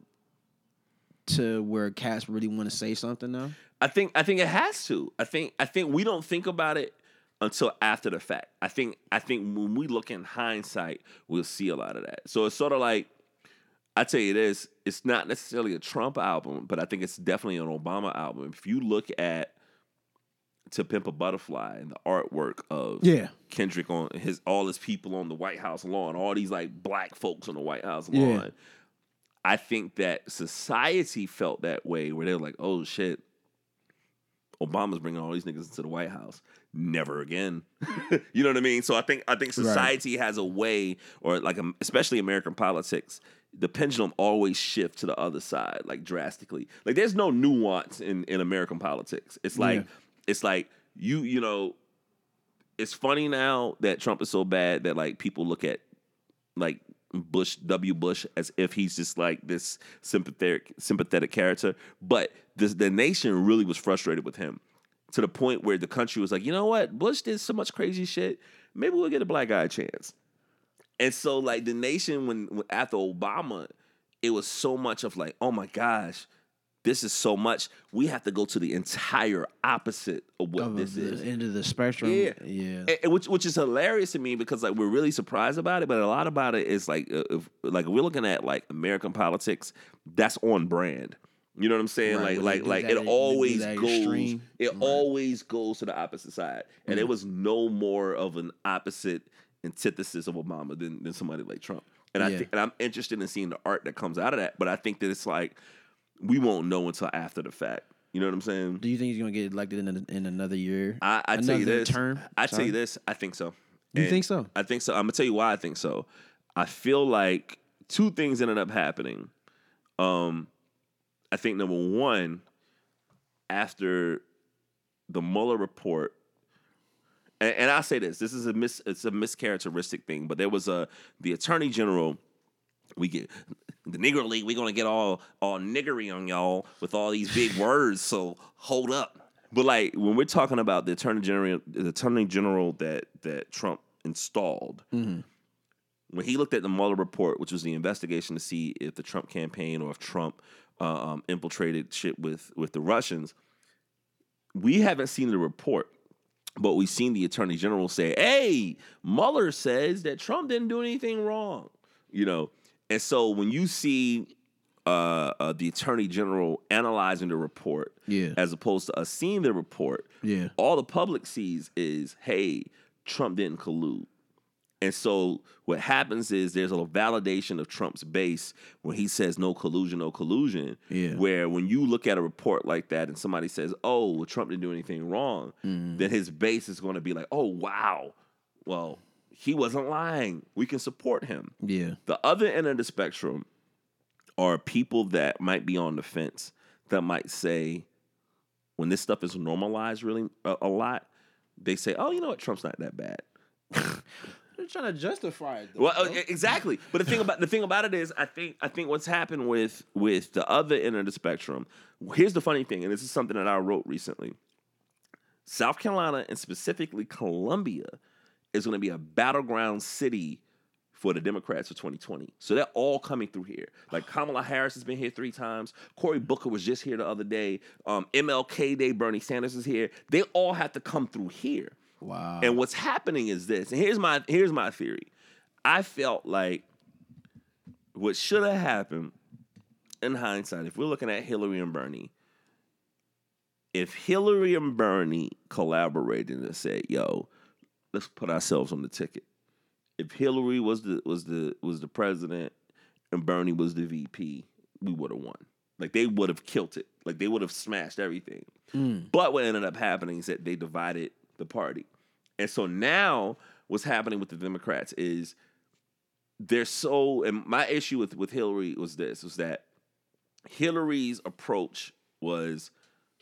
to where cats really want to say something now? I think I think it has to. I think I think we don't think about it until after the fact. I think I think when we look in hindsight, we'll see a lot of that. So it's sort of like I tell you this, it's not necessarily a Trump album, but I think it's definitely an Obama album. If you look at To Pimp a Butterfly and the artwork of Yeah. Kendrick on his all his people on the White House lawn, all these like black folks on the White House Yeah. lawn. I think that society felt that way where they're like, oh shit, Obama's bringing all these niggas into the White House. Never again. you know what I mean? So I think I think society has a way, or like um, especially American politics, the pendulum always shift to the other side, like drastically. Like there's no nuance in in American politics. It's like Yeah. it's like you you know, it's funny now that Trump is so bad that like people look at like Bush W. Bush as if he's just like this sympathetic sympathetic character. But this, the nation really was frustrated with him to the point where the country was like, you know what, Bush did so much crazy shit. Maybe we'll get a black guy a chance. And so like the nation when, when after Obama, it was so much of like, oh my gosh, this is so much. We have to go to the entire opposite of what Of this the is. end of the spectrum. Yeah. Yeah. And- and which which is hilarious to me because like we're really surprised about it, but a lot about it is like uh, if, like if we're looking at like American politics, that's on brand. You know what I'm saying? Right, like like like that- it always goes. extreme. It Right. Mm-hmm. always goes to the opposite side, and it was no more of an opposite antithesis of Obama than than somebody like Trump. And I Yeah. think and I'm interested in seeing the art that comes out of that, but I think that it's like we won't know until after the fact. You know what I'm saying? Do you think he's gonna get elected in a, in another year? I, I tell you Another this. term? I tell you this. I think so. You And think so? I think so. I'm gonna tell you why I think so. I feel like two things ended up happening. Um, I think number one, after the Mueller report, and, and I say this, this is a mis, it's a mischaracteristic thing, but there was a the Attorney General. We get the Negro League. We're gonna get all all niggery on y'all with all these big words. So hold up. But like when we're talking about the Attorney General, the Attorney General that that Trump installed, when he looked at the Mueller report, which was the investigation to see if the Trump campaign or if Trump uh, um, infiltrated shit with with the Russians, we haven't seen the report, but we've seen the Attorney General say, "Hey, Mueller says that Trump didn't do anything wrong," you know. And so when you see uh, uh, the Attorney General analyzing the report, Yeah. as opposed to us seeing the report, Yeah. all the public sees is, hey, Trump didn't collude. And so what happens is there's a validation of Trump's base when he says no collusion, no collusion. Yeah. Where when you look at a report like that and somebody says, oh, well, Trump didn't do anything wrong, Mm-hmm. then his base is going to be like, oh, wow. Well, he wasn't lying. We can support him. Yeah. The other end of the spectrum are people that might be on the fence that might say, when this stuff is normalized really a, a lot, they say, oh, you know what? Trump's not that bad. They're trying to justify it. Though, Well, bro. uh, exactly. But the thing about the thing about it is, I think I think what's happened with with the other end of the spectrum. Here's the funny thing, and this is something that I wrote recently. South Carolina and specifically Columbia is going to be a battleground city for the Democrats for 2020. So they're all coming through here. Like Kamala Harris has been here three times. Cory Booker was just here the other day. Um, MLK Day, Bernie Sanders is here. They all have to come through here. Wow. And what's happening is this. And here's my here's my theory. I felt like what should have happened in hindsight, if we're looking at Hillary and Bernie, if Hillary and Bernie collaborated and said, "Yo, let's put ourselves on the ticket," if Hillary was the was the was the president and Bernie was the VP, we would have won. Like they would have killed it. Like they would have smashed everything. Hmm. But what ended up happening is that they divided the party. And so now what's happening with the Democrats is they're so and my issue with with Hillary was this was that Hillary's approach was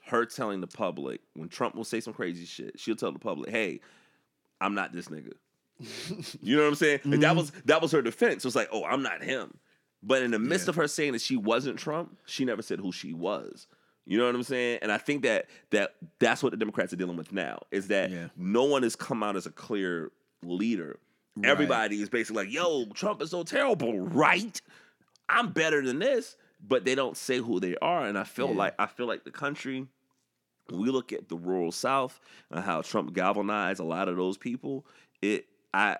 her telling the public when Trump will say some crazy shit, she'll tell the public, "Hey, I'm not this nigga." you know what I'm saying? Like, that mm-hmm. was that was her defense. It was like, "Oh, I'm not him." But in the midst of her saying that she wasn't Trump, she never said who she was. You know what I'm saying? And I think that that that's what the Democrats are dealing with now is that Yeah. no one has come out as a clear leader. Everybody is basically like, "Yo, Trump is so terrible, right? I'm better than this." But they don't say who they are, and I feel Yeah. like I feel like the country. When we look at the rural South and how Trump galvanized a lot of those people, it I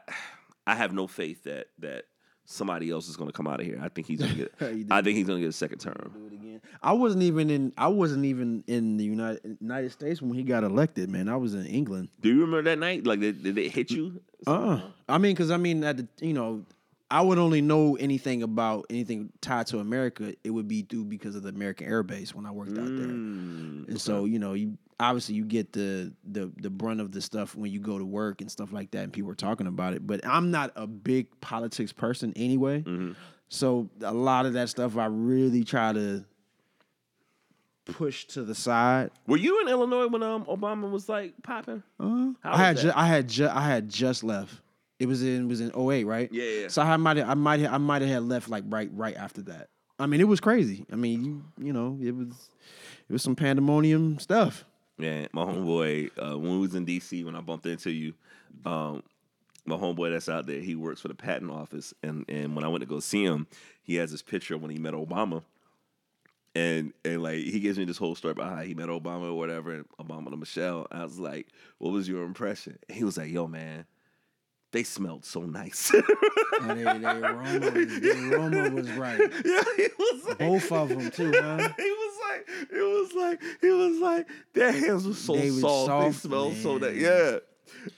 I have no faith that that somebody else is going to come out of here. I think he's going to get. I think he's going to get a second term. do it again. I wasn't even in. I wasn't even in the United United States when he got elected. Man, I was in England. Do you remember that night? Like, did, did it hit you? Uh, I mean, because I mean, at the you know, I would only know anything about anything tied to America. It would be through because of the American Air Base when I worked out there, Mm, and so you know, you obviously you get the the the brunt of the stuff when you go to work and stuff like that, and people are talking about it. But I'm not a big politics person anyway, Mm-hmm. so a lot of that stuff I really try to push to the side. Were you in Illinois when um Obama was like popping? How I had ju- I had ju- I had just left. It was in it was in 08, right? Yeah, yeah. So I might I might I might have had left like right right after that. I mean, it was crazy. I mean, you you know, it was it was some pandemonium stuff. Yeah, my homeboy, uh, when we was in DC, when I bumped into you, um, my homeboy that's out there, he works for the patent office, and and when I went to go see him, he has this picture of when he met Obama, and and like he gives me this whole story about how he met Obama or whatever, and Obama to Michelle. I was like, "What was your impression?" And he was like, "Yo, man, they smelled so nice." Oh, they, they, aroma, was, the aroma was right. yeah, he was like, Both of them too, huh? Like, it was like, he was like, their hands were so They soft, soft, they smelled so that, yeah.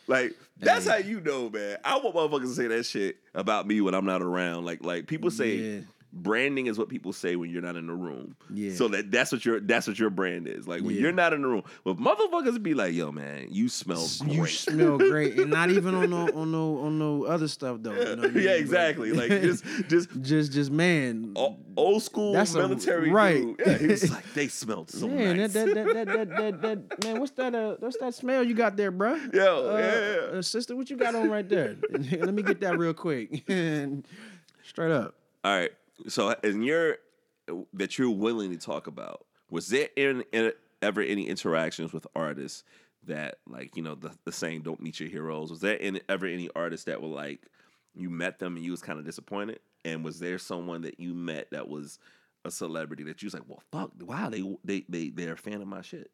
Like that's Dang. how you know, man. I want motherfuckers to say that shit about me when I'm not around. Like, like people say Yeah. Branding is what people say when you're not in the room. Yeah. So that that's what your that's what your brand is. Like when Yeah. you're not in the room, but motherfuckers be like, yo, man, you smell great. You smell great, and not even on no on no on no other stuff though. You know I mean? yeah, exactly. Like just just just just man. o- old school That's a- military right. dude. Yeah, he was like, they smelled so Man, nice. that, that, that, that, that, that, that, man, what's that? Uh, what's that smell you got there, bruh? Yo, uh, yeah. uh, sister, what you got on right there? Let me get that real quick. Straight up. All right. So, in your that you're willing to talk about, was there in, in, ever any interactions with artists that, like, you know, the, the saying "Don't meet your heroes"? Was there any, ever any artists that were like, you met them and you was kind of disappointed? And was there someone that you met that was a celebrity that you was like, well, fuck, wow, they they they they're a fan of my shit.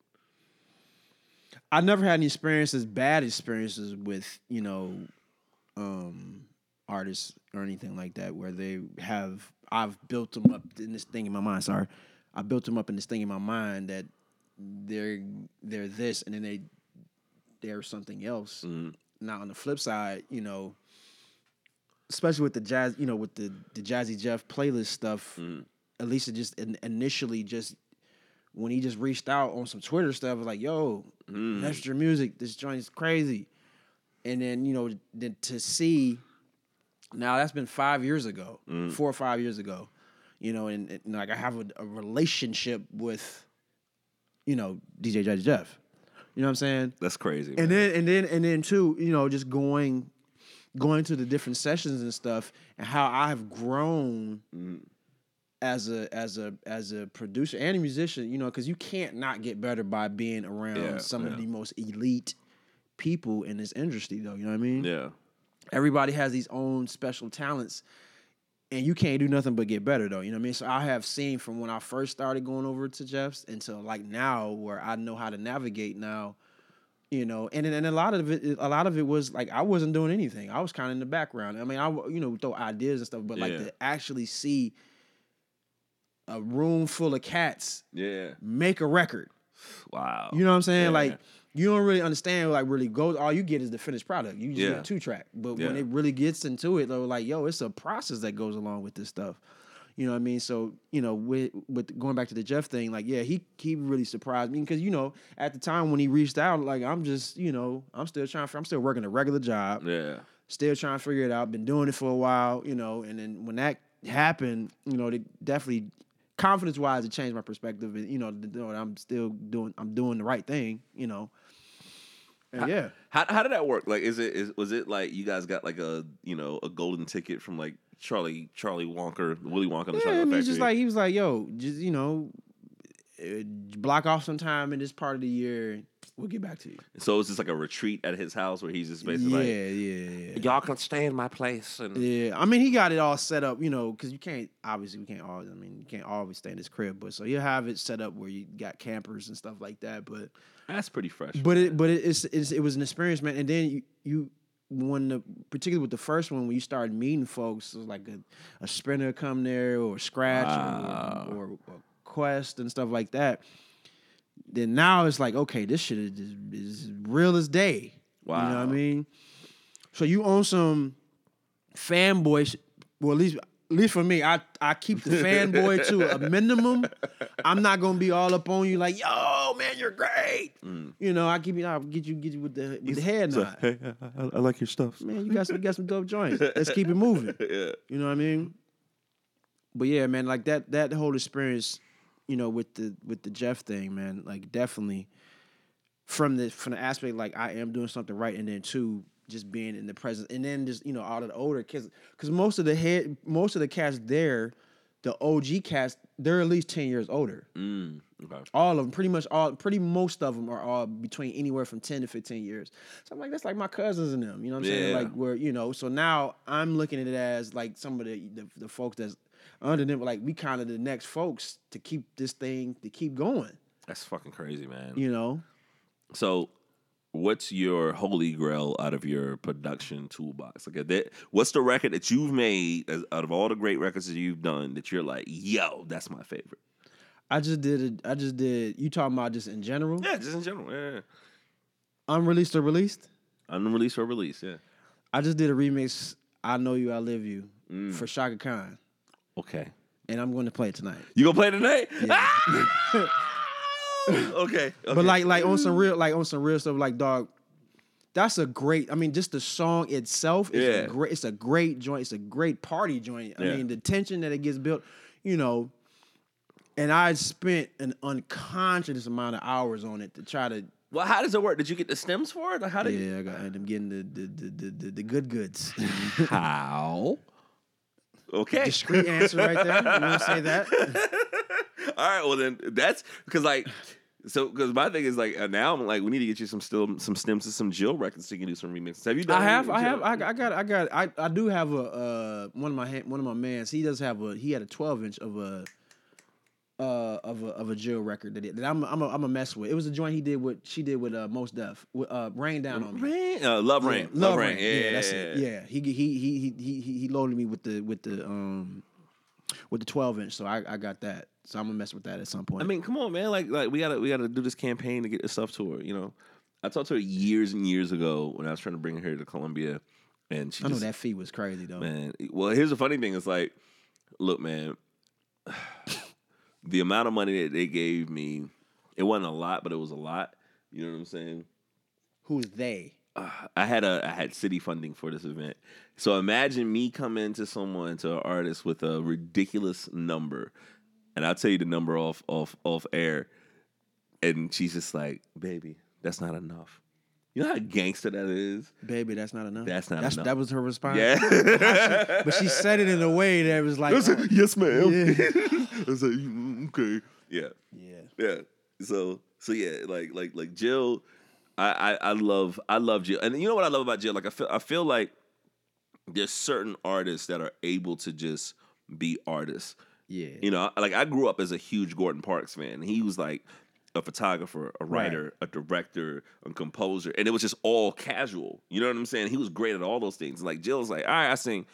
I never had any experiences, bad experiences with, you know, um, artists or anything like that where they have I've built them up in this thing in my mind, sorry. I built them up in this thing in my mind that they're they're this and then they they're something else. Mm-hmm. Now on the flip side, you know, especially with the jazz, you know, with the the Jazzy Jeff playlist stuff, mm-hmm. at least it just in, initially just when he just reached out on some Twitter stuff, was like, "Yo, mm. that's your music. This joint is crazy." And then you know, then to see now that's been five years ago, mm. four or five years ago, you know, and, and, like I have a, a relationship with, you know, DJ Jazzy Jeff. You know what I'm saying? That's crazy. and then and then and then too, you know, just going going to the different sessions and stuff and how I have grown mm. as a as a as a producer and a musician, you know, because you can't not get better by being around Yeah, some yeah. of the most elite people in this industry though, you know what I mean? yeah. Everybody has these own special talents and you can't do nothing but get better though. You know what I mean? So I have seen from when I first started going over to Jeff's until like now where I know how to navigate now. You know, and and a lot of it, a lot of it was like I wasn't doing anything. I was kind of in the background. I mean, I you know throw ideas and stuff, but like to actually see a room full of cats Yeah. make a record Wow. You know what I'm saying? Yeah. Like you don't really understand like really goes. All you get is the finished product. You just Yeah. get two track. But Yeah. when it really gets into it, though, like yo, it's a process that goes along with this stuff. You know what I mean? So you know, with with going back to the Jeff thing, like yeah, he he really surprised me because you know at the time when he reached out, like I'm just you know I'm still trying. I'm still working a regular job. yeah. still trying to figure it out. Been doing it for a while, you know. And then when that happened, you know, it definitely confidence wise, it changed my perspective. And you know, th- th- I'm still doing, I'm doing the right thing, you know. And yeah, How how did that work? Like, is it is was it like you guys got like a you know a golden ticket from like Charlie Charlie Wonker, Willy Wonka, and the yeah. Chocolate I mean, just like he was like, yo, just you know, uh, block off some time in this part of the year. We'll get back to you. so it's just like a retreat at his house where he's just basically yeah, like, yeah, yeah. y'all can stay in my place and Yeah, I mean, he got it all set up, you know, because you can't obviously we can't always. I mean, you can't always stay in his crib, but so you have it set up where you got campers and stuff like that. But that's pretty fresh. but it but it, it's, it's it was an experience, man. And then you you when the particularly with the first one when you started meeting folks, it was like a, a sprinter come there or scratch Wow. or, or, or quest and stuff like that. Then now it's like okay, this shit is, is real as day. Wow. You know what I mean? So you own some fanboy. sh- Well, at least, at least for me, I I keep the fanboy to a minimum. I'm not gonna be all up on you like, yo, man, you're great. Mm. You know, I keep you, I'll get you, get you with the with the head nod. hey, I, I like your stuff. Man, you got some, you got some dope joints. Let's keep it moving. yeah. You know what I mean? But yeah, man, like that that whole experience, you know, with the with the Jeff thing, man, like definitely from the from the aspect like I am doing something right, and then two, just being in the presence, and then just you know all of the older kids, because most of the head, most of the cats there, the OG cast, they're at least ten years older. Mm, okay. All of them, pretty much all, pretty most of them are all between anywhere from ten to fifteen years. So I'm like, that's like my cousins and them. You know what I'm saying? Yeah. Like where you know. So now I'm looking at it as like some of the the, the folks that's under them. Like we kind of the next folks to keep this thing to keep going. That's fucking crazy, man. You know. So, what's your holy grail out of your production toolbox? Like, that, what's the record that you've made as, out of all the great records that you've done that you're like, yo, that's my favorite? I just did it. I just did. You talking about just in general? Yeah, just in general. Yeah, Unreleased or released? unreleased or released? Yeah. I just did a remix. I know you, I live you Mm. for Chaka Khan, Okay. and I'm going to play it tonight. You gonna play tonight? okay. Ah! okay. But like like on some real like on some real stuff like dog. That's a great. I mean, just the song itself is Yeah. a great. It's a great joint. It's a great party joint. I Yeah. mean, the tension that it gets built, you know. And I spent an unconscious amount of hours on it to try to. well, how does it work? Did you get the stems for it? Like, how did Yeah, I got, I'm getting the the the, the, the good goods. How? Okay. Discreet answer right there. You want to say that? All right, well then that's because like so because my thing is like uh, now I'm like we need to get you some still some stems to some Jill records so you can do some remixes. Have you done? I have, I have, I, I got, I got, I, I do have a uh, one of my one of my mans. He does have a, he had a twelve inch of a, uh, of a of a Jill record that, it, that I'm, I'm, a, I'm a mess with. It was a joint he did with, she did with uh, Mos Def, with uh, Rain Down on Me. Rain, uh, love rain, Yeah, love, rain. Yeah, that's it. Yeah, he he he he he he loaded me with the with the um with the twelve inch, so I I got that. So I'm gonna mess with that at some point. I mean, come on, man. Like, like we gotta we gotta do this campaign to get this stuff to her. You know, I talked to her years and years ago when I was trying to bring her to Columbia, and she I know that fee was crazy though. man. Well, here's the funny thing: it's like, look, man, the amount of money that they gave me, it wasn't a lot, but it was a lot. You know what I'm saying? Who's they? Uh, I had a I had city funding for this event. So imagine me coming to someone to an artist with a ridiculous number, and I'll tell you the number off off off air, and she's just like, "Baby, that's not enough." You know how gangster that is? Baby, that's not enough. That's not that's, enough. That was her response. Yeah. but she said it in a way that was like, I oh, yes, ma'am. Yeah. I was like, "Mm, okay, yeah, yeah. yeah. So, so yeah, like, like, like Jill. I, I, I love, I love Jill, and you know what I love about Jill? Like, I feel, I feel like there's certain artists that are able to just be artists. Yeah. You know, like I grew up as a huge Gordon Parks fan. He was like a photographer, a writer, a director, a composer, and it was just all casual. You know what I'm saying? He was great at all those things. Like Jill's like, all right, I sing.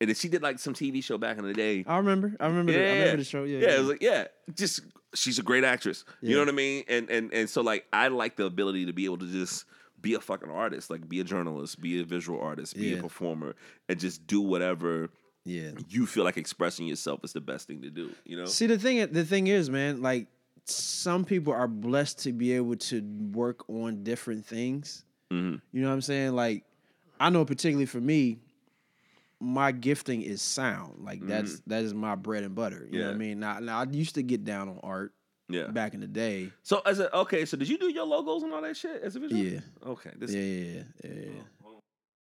And then she did like some TV show back in the day. I remember. I remember. The, I remember the show. Yeah. Yeah, it was like, yeah, just she's a great actress. You know what I mean? And and and so like I like the ability to be able to just be a fucking artist, like be a journalist, be a visual artist, be a performer, and just do whatever Yeah. you feel like expressing yourself is the best thing to do. You know? See the thing the thing is, man, like some people are blessed to be able to work on different things. Mm-hmm. You know what I'm saying? Like I know particularly for me, my gifting is sound. Like that's that is my bread and butter. You know what I Mm-hmm. Mean? Now, now I used to get down on art Yeah. back in the day. So as a okay, so did you do your logos and all that shit as a visual? Yeah. Okay. This Yeah, yeah, yeah, yeah. yeah.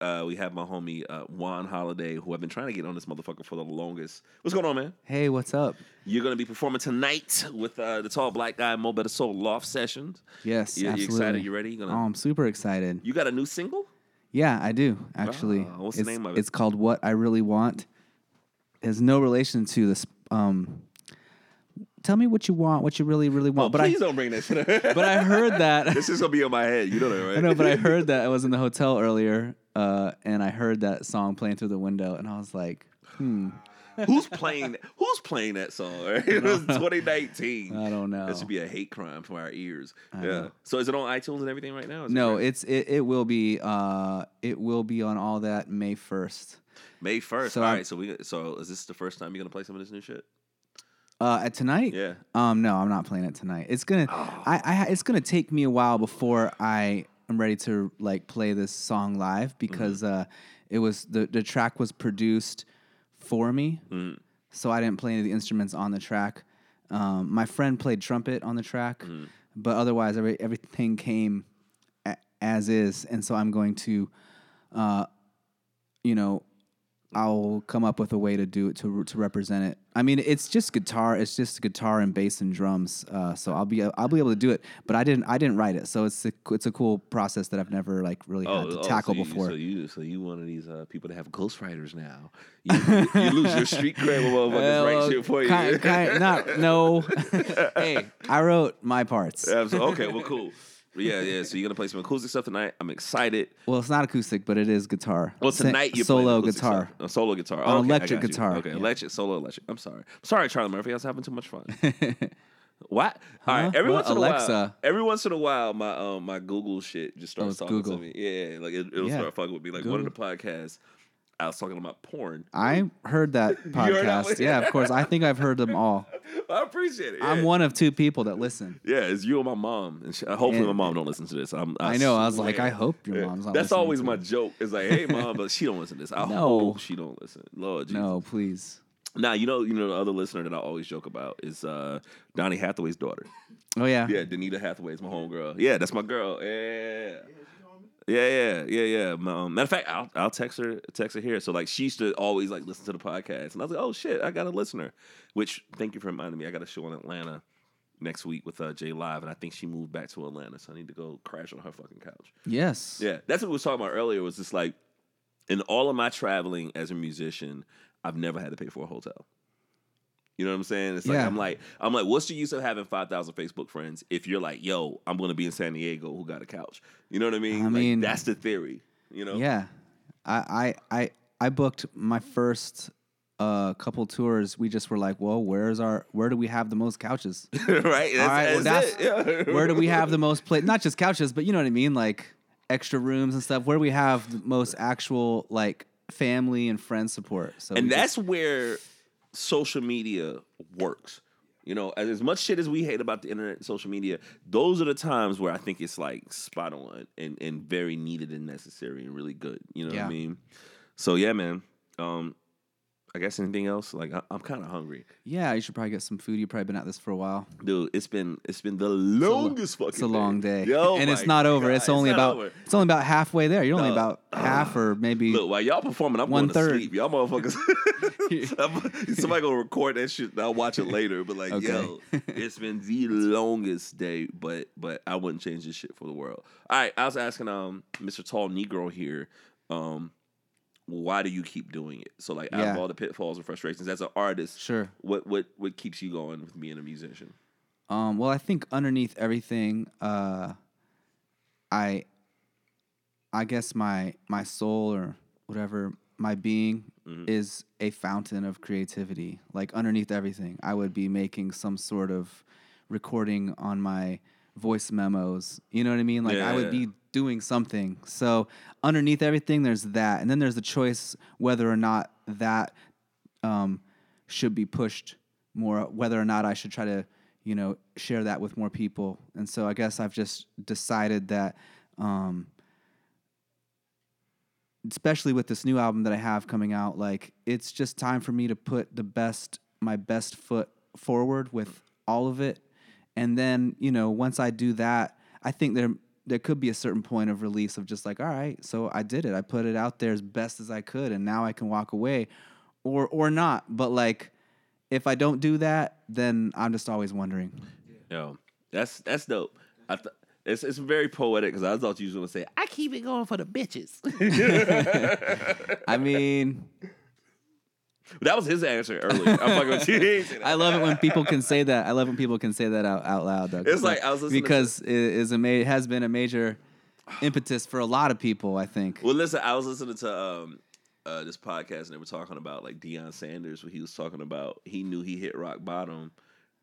uh, we have my homie uh, Juan Holladay, who I've been trying to get on this motherfucker for the longest. What's going on, man? Hey, what's up? You're gonna be performing tonight with uh, the tall black guy, Mo' Betta Soul Loft Sessions. Yes, You, you absolutely. excited? You ready? You Oh, gonna? I'm super excited. you got a new single? Yeah, I do actually. What's the it's, name of it? It's called "What I Really Want." It has no relation to this. Um, tell me what you want, what you really, really want. Oh, but I, please don't bring that shit. but I heard that. this is gonna be on my head. You know that, right? I know, but I heard that I was in the hotel earlier, uh, and I heard that song playing through the window, and I was like, hmm, who's playing? Who's playing that song? Right? It was 2019. I don't know. That should be a hate crime for our ears. I yeah. know. So is it on iTunes and everything right now? It No, right? it's it, it will be uh it will be on all that May first. May first. So All right. So we. So is this the first time you're gonna play some of this new shit? Uh, at tonight? Yeah. Um, no, I'm not playing it tonight. It's gonna, I, I, it's gonna take me a while before I am ready to like play this song live because uh, it was the the track was produced for me, so I didn't play any of the instruments on the track. Um, my friend played trumpet on the track, but otherwise every, everything came a, as is, and so I'm going to, uh, you know, I'll come up with a way to do it to to represent it. I mean, it's just guitar. It's just guitar and bass and drums. Uh, so I'll be I'll be able to do it. But I didn't I didn't write it. So it's a, it's a cool process that I've never like really had to tackle so you, before. So you, so you one of these uh, people that have ghostwriters now. You, you lose your street cred when motherfuckers write Well, shit for you. kind- not no. hey, I wrote my parts. Absolutely. Okay, well, cool. Yeah, yeah. So you're gonna play some acoustic stuff tonight. I'm excited. Well, it's not acoustic, but it is guitar. Well, tonight you're solo guitar. stuff. A solo guitar, On okay, electric guitar, Okay, yeah. electric, solo electric. I'm sorry. I'm Sorry, Charlie Murphy. I was having too much fun. What? All right. Every What? once in a while, every once in a while, my um my Google shit just starts it's talking Google. to me. Yeah, like it, it'll Yeah. start fucking with me. Like one of the podcasts, I was talking about porn. I heard that podcast. one? yeah, of course. I think I've heard them all. I appreciate it. I'm one of two people that listen. Yeah, it's you and my mom, and she, hopefully And- my mom don't listen to this. I'm, I, I know. I was like. I hope your Yeah. mom's not. That's always to my it. joke. It's like, hey mom, but she don't listen to this. I No. hope she don't listen. Lord Jesus. No, please. Now you know, you know the other listener that I always joke about is uh, Donny Hathaway's daughter. Oh yeah. Yeah, Danita Hathaway is my homegirl. Yeah, that's my girl. Yeah. Yeah, yeah, yeah, yeah. My, um, matter of fact, I'll, I'll text her, text her here. So like, she used to always like listen to the podcast, and I was like, oh shit, I got a listener. Which thank you for reminding me. I got a show in Atlanta next week with uh, J-Live, and I think she moved back to Atlanta, so I need to go crash on her fucking couch. Yes. Yeah, that's what we was talking about earlier. Was just like, in all of my traveling as a musician, I've never had to pay for a hotel. You know what I'm saying? It's like Yeah. I'm like I'm like, what's the use of having five thousand Facebook friends if you're like, yo, I'm gonna be in San Diego, who got a couch? You know what I mean? I Like, mean- that's the theory. You know? Yeah. I I I I booked my first uh couple tours. We just were like, well, where's our where do we have the most couches? right. That's, All right, well, that's it. Yeah. where do we have the most place? Not just couches, but you know what I mean, like extra rooms and stuff. Where do we have the most actual like family and friend support? So and we just- that's where social media works. You know, as, as much shit as we hate about the internet and social media, those are the times where I think it's like spot on and, and very needed and necessary and really good. You know what I mean? So yeah, man. Um, I guess anything else? Like I, I'm kind of hungry, yeah. You should probably get some food. You've probably been at this for a while. dude. It's been it's been the longest fucking. It's a long day, Yo, and it's my not over. God, It's only not about over. it's only about halfway there. You're only No. about half or maybe Look, while y'all performing, I'm One going to sleep. Y'all motherfuckers. I'm- somebody gonna record that shit. and I'll watch it later. But like, Okay. yo, it's been the longest day. But but I wouldn't change this shit for the world. All right, I was asking um Mr. Tall Negro here, um, why do you keep doing it? So like, out of all the pitfalls and frustrations as an artist, Sure. what what what keeps you going with being a musician? Um, well, I think underneath everything, uh, I, I guess my my soul or whatever my being is a fountain of creativity. Like underneath everything, I would be making some sort of recording on my voice memos. You know what I mean? Like I would Yeah. be doing something. So underneath everything, there's that, and then there's the choice whether or not that um, should be pushed more, whether or not I should try to, you know, share that with more people. And so I guess I've just decided that, um, especially with this new album that I have coming out, like it's just time for me to put the best, my best foot forward with all of it. And then, you know, once I do that, I think there there could be a certain point of release of just like, all right, so I did it. I put it out there as best as I could and now I can walk away or or not. But like if I don't do that, then I'm just always wondering. Yo, that's that's dope. I th- it's it's very poetic because I thought you was gonna say I keep it going for the bitches. I mean, that was his answer earlier. I'm fucking with you. He ain't say that. I love it when people can say that. I love when people can say that out, out loud. Though, It's like, I was listening to- because it is a ma- it has been a major impetus for a lot of people. I think. Well, listen, I was listening to um, uh, this podcast and they were talking about like Deion Sanders, where he was talking about he knew he hit rock bottom.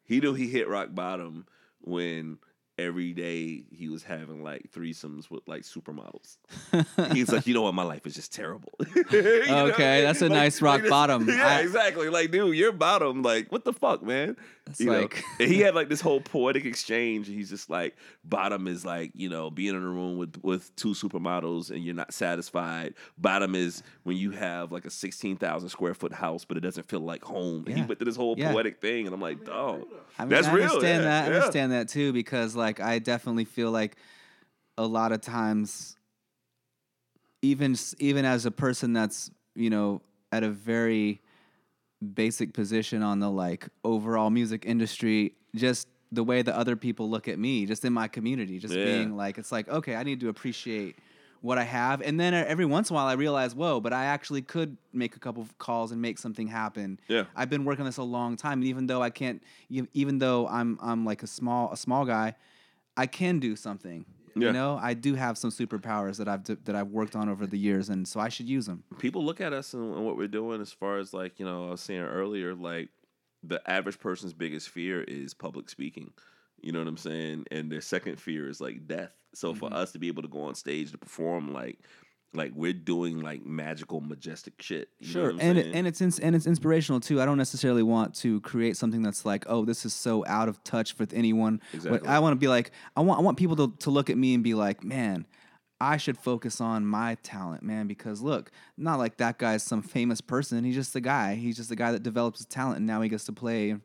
He knew he hit rock bottom when every day he was having like threesomes with like supermodels. He's like, you know what, my life is just terrible. You know I Okay, that's a nice rock this- bottom. Yeah, I- exactly. Like, dude, you're bottom. Like, what the fuck, man? That's You like- and he had like this whole poetic exchange. And he's just like, bottom is like, you know, being in a room with with two supermodels and you're not satisfied. Bottom is when you have like a sixteen thousand square foot house, but it doesn't feel like home. And he went through this whole Yeah. poetic thing, and I'm like, dog, I mean, that's I real. understand yeah, that. I understand that too because like I definitely feel like a lot of times even even as a person that's, you know, at a very basic position on the like overall music industry, just the way that other people look at me, just in my community, just Yeah. being like it's like, okay, I need to appreciate what I have. And then uh, every once in a while I realize, whoa, but I actually could make a couple of calls and make something happen. Yeah. I've been working on this a long time, and even though I can't, even though I'm I'm like a small a small guy, I can do something. Yeah. You know, I do have some superpowers that I've d- that I've worked on over the years, and so I should use them. people look at us and, and what we're doing as far as like you know i was saying earlier like the average person's biggest fear is public speaking you know what i'm saying and their second fear is like death so for mm-hmm. us to be able to go on stage to perform like like we're doing like magical majestic shit you know Sure, what and it, and it's ins- and it's inspirational too. I don't necessarily want to create something that's like, oh, this is so out of touch with anyone. But Exactly. I want to be like, I want I want people to to look at me and be like, man, I should focus on my talent, man, because look, not like that guy's some famous person. He's just a guy. He's just a guy that develops his talent, and now he gets to play.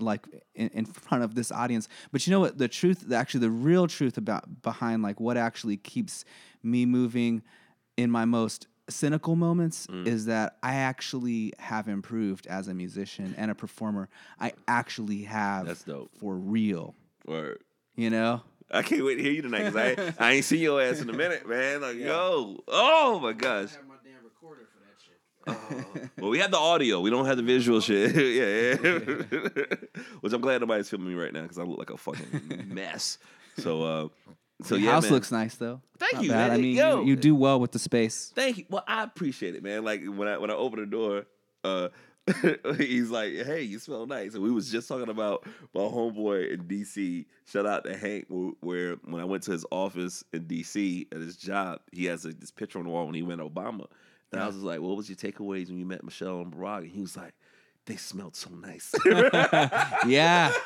like in, in front of this audience but you know what the truth actually the real truth about behind like what actually keeps me moving in my most cynical moments Mm. is that I actually have improved as a musician and a performer. I actually have That's dope. for real. Word. You know? I can't wait to hear you tonight because I, I ain't seen your ass in a minute, man. Like, yo, oh my gosh. my damn recorder for that shit. Well, we have the audio. We don't have the visual shit. yeah, yeah. Which I'm glad nobody's filming me right now because I look like a fucking mess. So, uh, so Your yeah, house man. looks nice though. Thank Not you, bad. man. I mean, Yo. you, you do well with the space. Thank you. Well, I appreciate it, man. Like when I when I open the door, uh, he's like, "Hey, you smell nice." And we was just talking about my homeboy in DC. Shout out to Hank, where when I went to his office in DC at his job, he has a, this picture on the wall when he met Obama. And I was just like, "What was your takeaways when you met Michelle and Barack?" And he was like, "They smelled so nice." Yeah.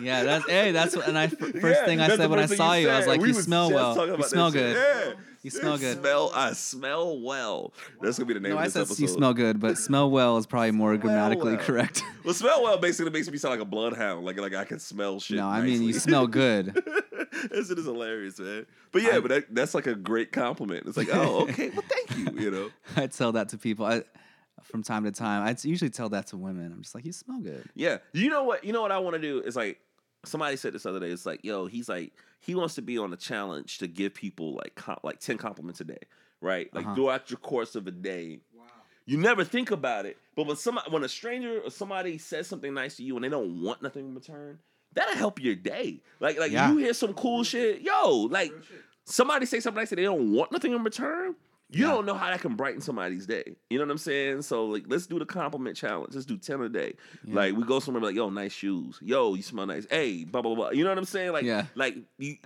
Yeah, that's hey, that's what and I first Yeah, thing I said when I saw you, I was like, We you smell well. You smell good. Yeah. You smell good. Smell, I smell well. That's gonna be the name No, of I said episode. you smell good, but smell well is probably more grammatically well. correct. Well, smell well basically makes me sound like a bloodhound. Like like I can smell shit. no, I mean you smell good. this shit is hilarious, man. But yeah, but that, that's like a great compliment. It's like, oh, okay, well, thank you. You know, I tell that to people I, from time to time. I usually tell that to women. I'm just like, you smell good. yeah. You know what? You know what I want to do is like somebody said this other day. It's like, yo, he's like he wants to be on a challenge to give people like com- like ten compliments a day, right? Like Uh-huh. throughout your course of a day. You never think about it, but when somebody, when a stranger or somebody says something nice to you and they don't want nothing in return, that'll help your day. Like, like Yeah. you hear some cool shit, yo, like somebody say something nice and they don't want nothing in return, You don't know how that can brighten somebody's day. You know what I'm saying? So like, let's do the compliment challenge. Let's do ten a day. Like we go somewhere like, yo, nice shoes. Yo, you smell nice. Hey, blah blah blah. You know what I'm saying? Like, Yeah. like you,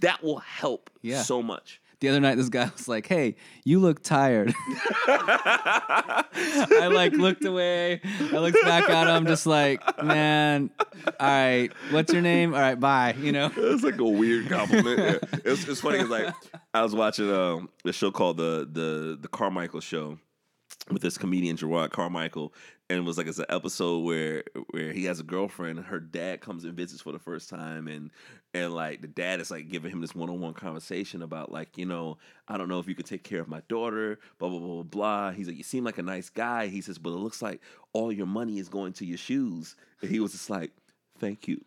that will help Yeah. so much. The other night, this guy was like, "Hey, you look tired." I like looked away. I looked back at him, just like, "Man, all right, what's your name? All right, bye." You know. It's like a weird compliment. It's, it's funny because like I was watching um a show called the the the Carmichael Show with this comedian Jerrod Carmichael, and it was like it's an episode where where he has a girlfriend, her dad comes and visits for the first time, and and like the dad is like giving him this one on one conversation about like you know I don't know if you could take care of my daughter, blah blah blah blah blah. He's like you seem like a nice guy. He says, but it looks like all your money is going to your shoes, and he was just like. Thank you.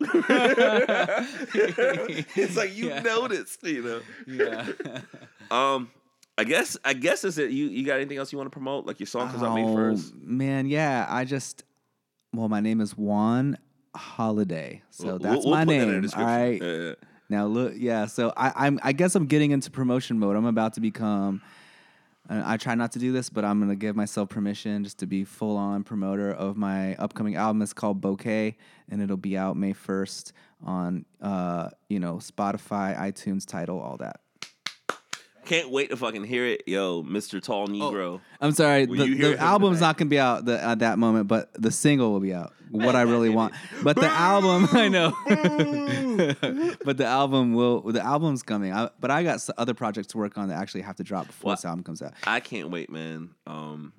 it's like you Yeah. noticed, you know. Yeah. Um, I guess I guess is it you you got anything else you want to promote? Like your song comes out May first. Oh, Man, yeah. I just well, my name is Juan Holladay, so We'll- that's we'll my put that in the name. All right. Yeah, yeah. Now look, yeah. So I, I'm. I guess I'm getting into promotion mode. I'm about to become. I try not to do this, but I'm gonna give myself permission just to be full on promoter of my upcoming album. It's called Bouquet, and it'll be out May 1st on, uh, you know, Spotify, iTunes, Tidal, all that. Can't wait to fucking hear it, yo, Mr. Tall Negro. I'm sorry, Will the, the album's tonight? not gonna be out the, at that moment, but the single will be out. What I really want, but the album, I know, but the album will. The album's coming. I, but I got other projects to work on that actually have to drop before Well, this album comes out. I can't wait, man. Um,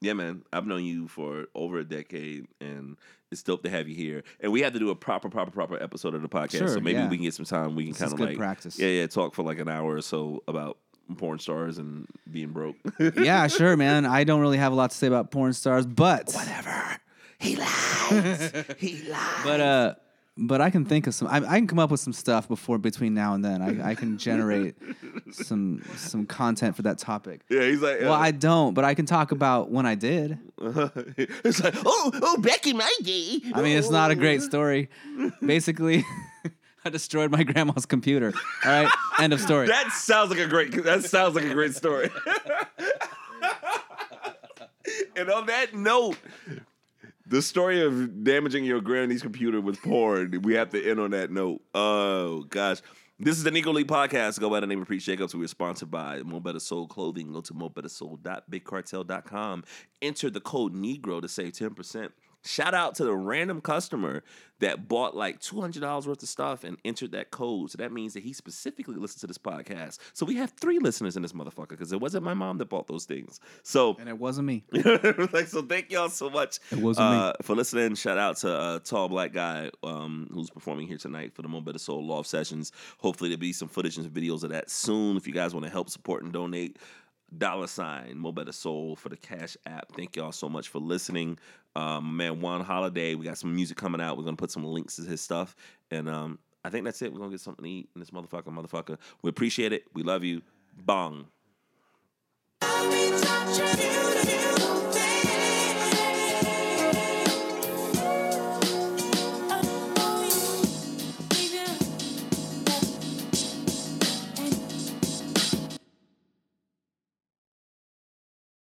yeah, man. I've known you for over a decade, and it's dope to have you here. And we have to do a proper, proper, proper episode of the podcast. Sure, so maybe yeah. we can get some time. We can kind of like practice. Yeah, yeah. Talk for like an hour or so about porn stars and being broke. yeah, sure, man. I don't really have a lot to say about porn stars, but Whatever. He lies. he lies. but uh, but I can think of some. I, I can come up with some stuff before between now and then. I, I can generate some some content for that topic. yeah, he's like, Well, uh, I don't, but I can talk about when I did. it's like, oh, oh, back in my day. I mean, it's not a great story. Basically, I destroyed my grandma's computer. All right, end of story. That sounds like a great. That sounds like a great story. and on that note, the story of damaging your granny's computer with porn. We have to end on that note. Oh gosh. This is the Negro League podcast. Go by the name of Preach Jacobs. We are sponsored by Mo' Betta Soul Clothing. Go to mobettasoul.bigcartel.com. Enter the code Negro to save 10%. Shout out to the random customer that bought like $200 worth of stuff and entered that code. So that means that he specifically listened to this podcast. So we have three listeners in this motherfucker because it wasn't my mom that bought those things. So And it wasn't me. like so thank y'all so much It wasn't me. uh, for listening shout out to uh, tall black guy um, who's performing here tonight for the Mo' Betta Soul Loft Sessions hopefully there'll be some footage and videos of that soon if you guys want to help support and donate dollar sign Mo' Betta Soul for the cash app thank y'all so much for listening um, man Juan Holladay we got some music coming out. We're gonna put some links to his stuff. And um, I think that's it. We're gonna get something to eat in this motherfucker motherfucker. We appreciate it. We love you. Bong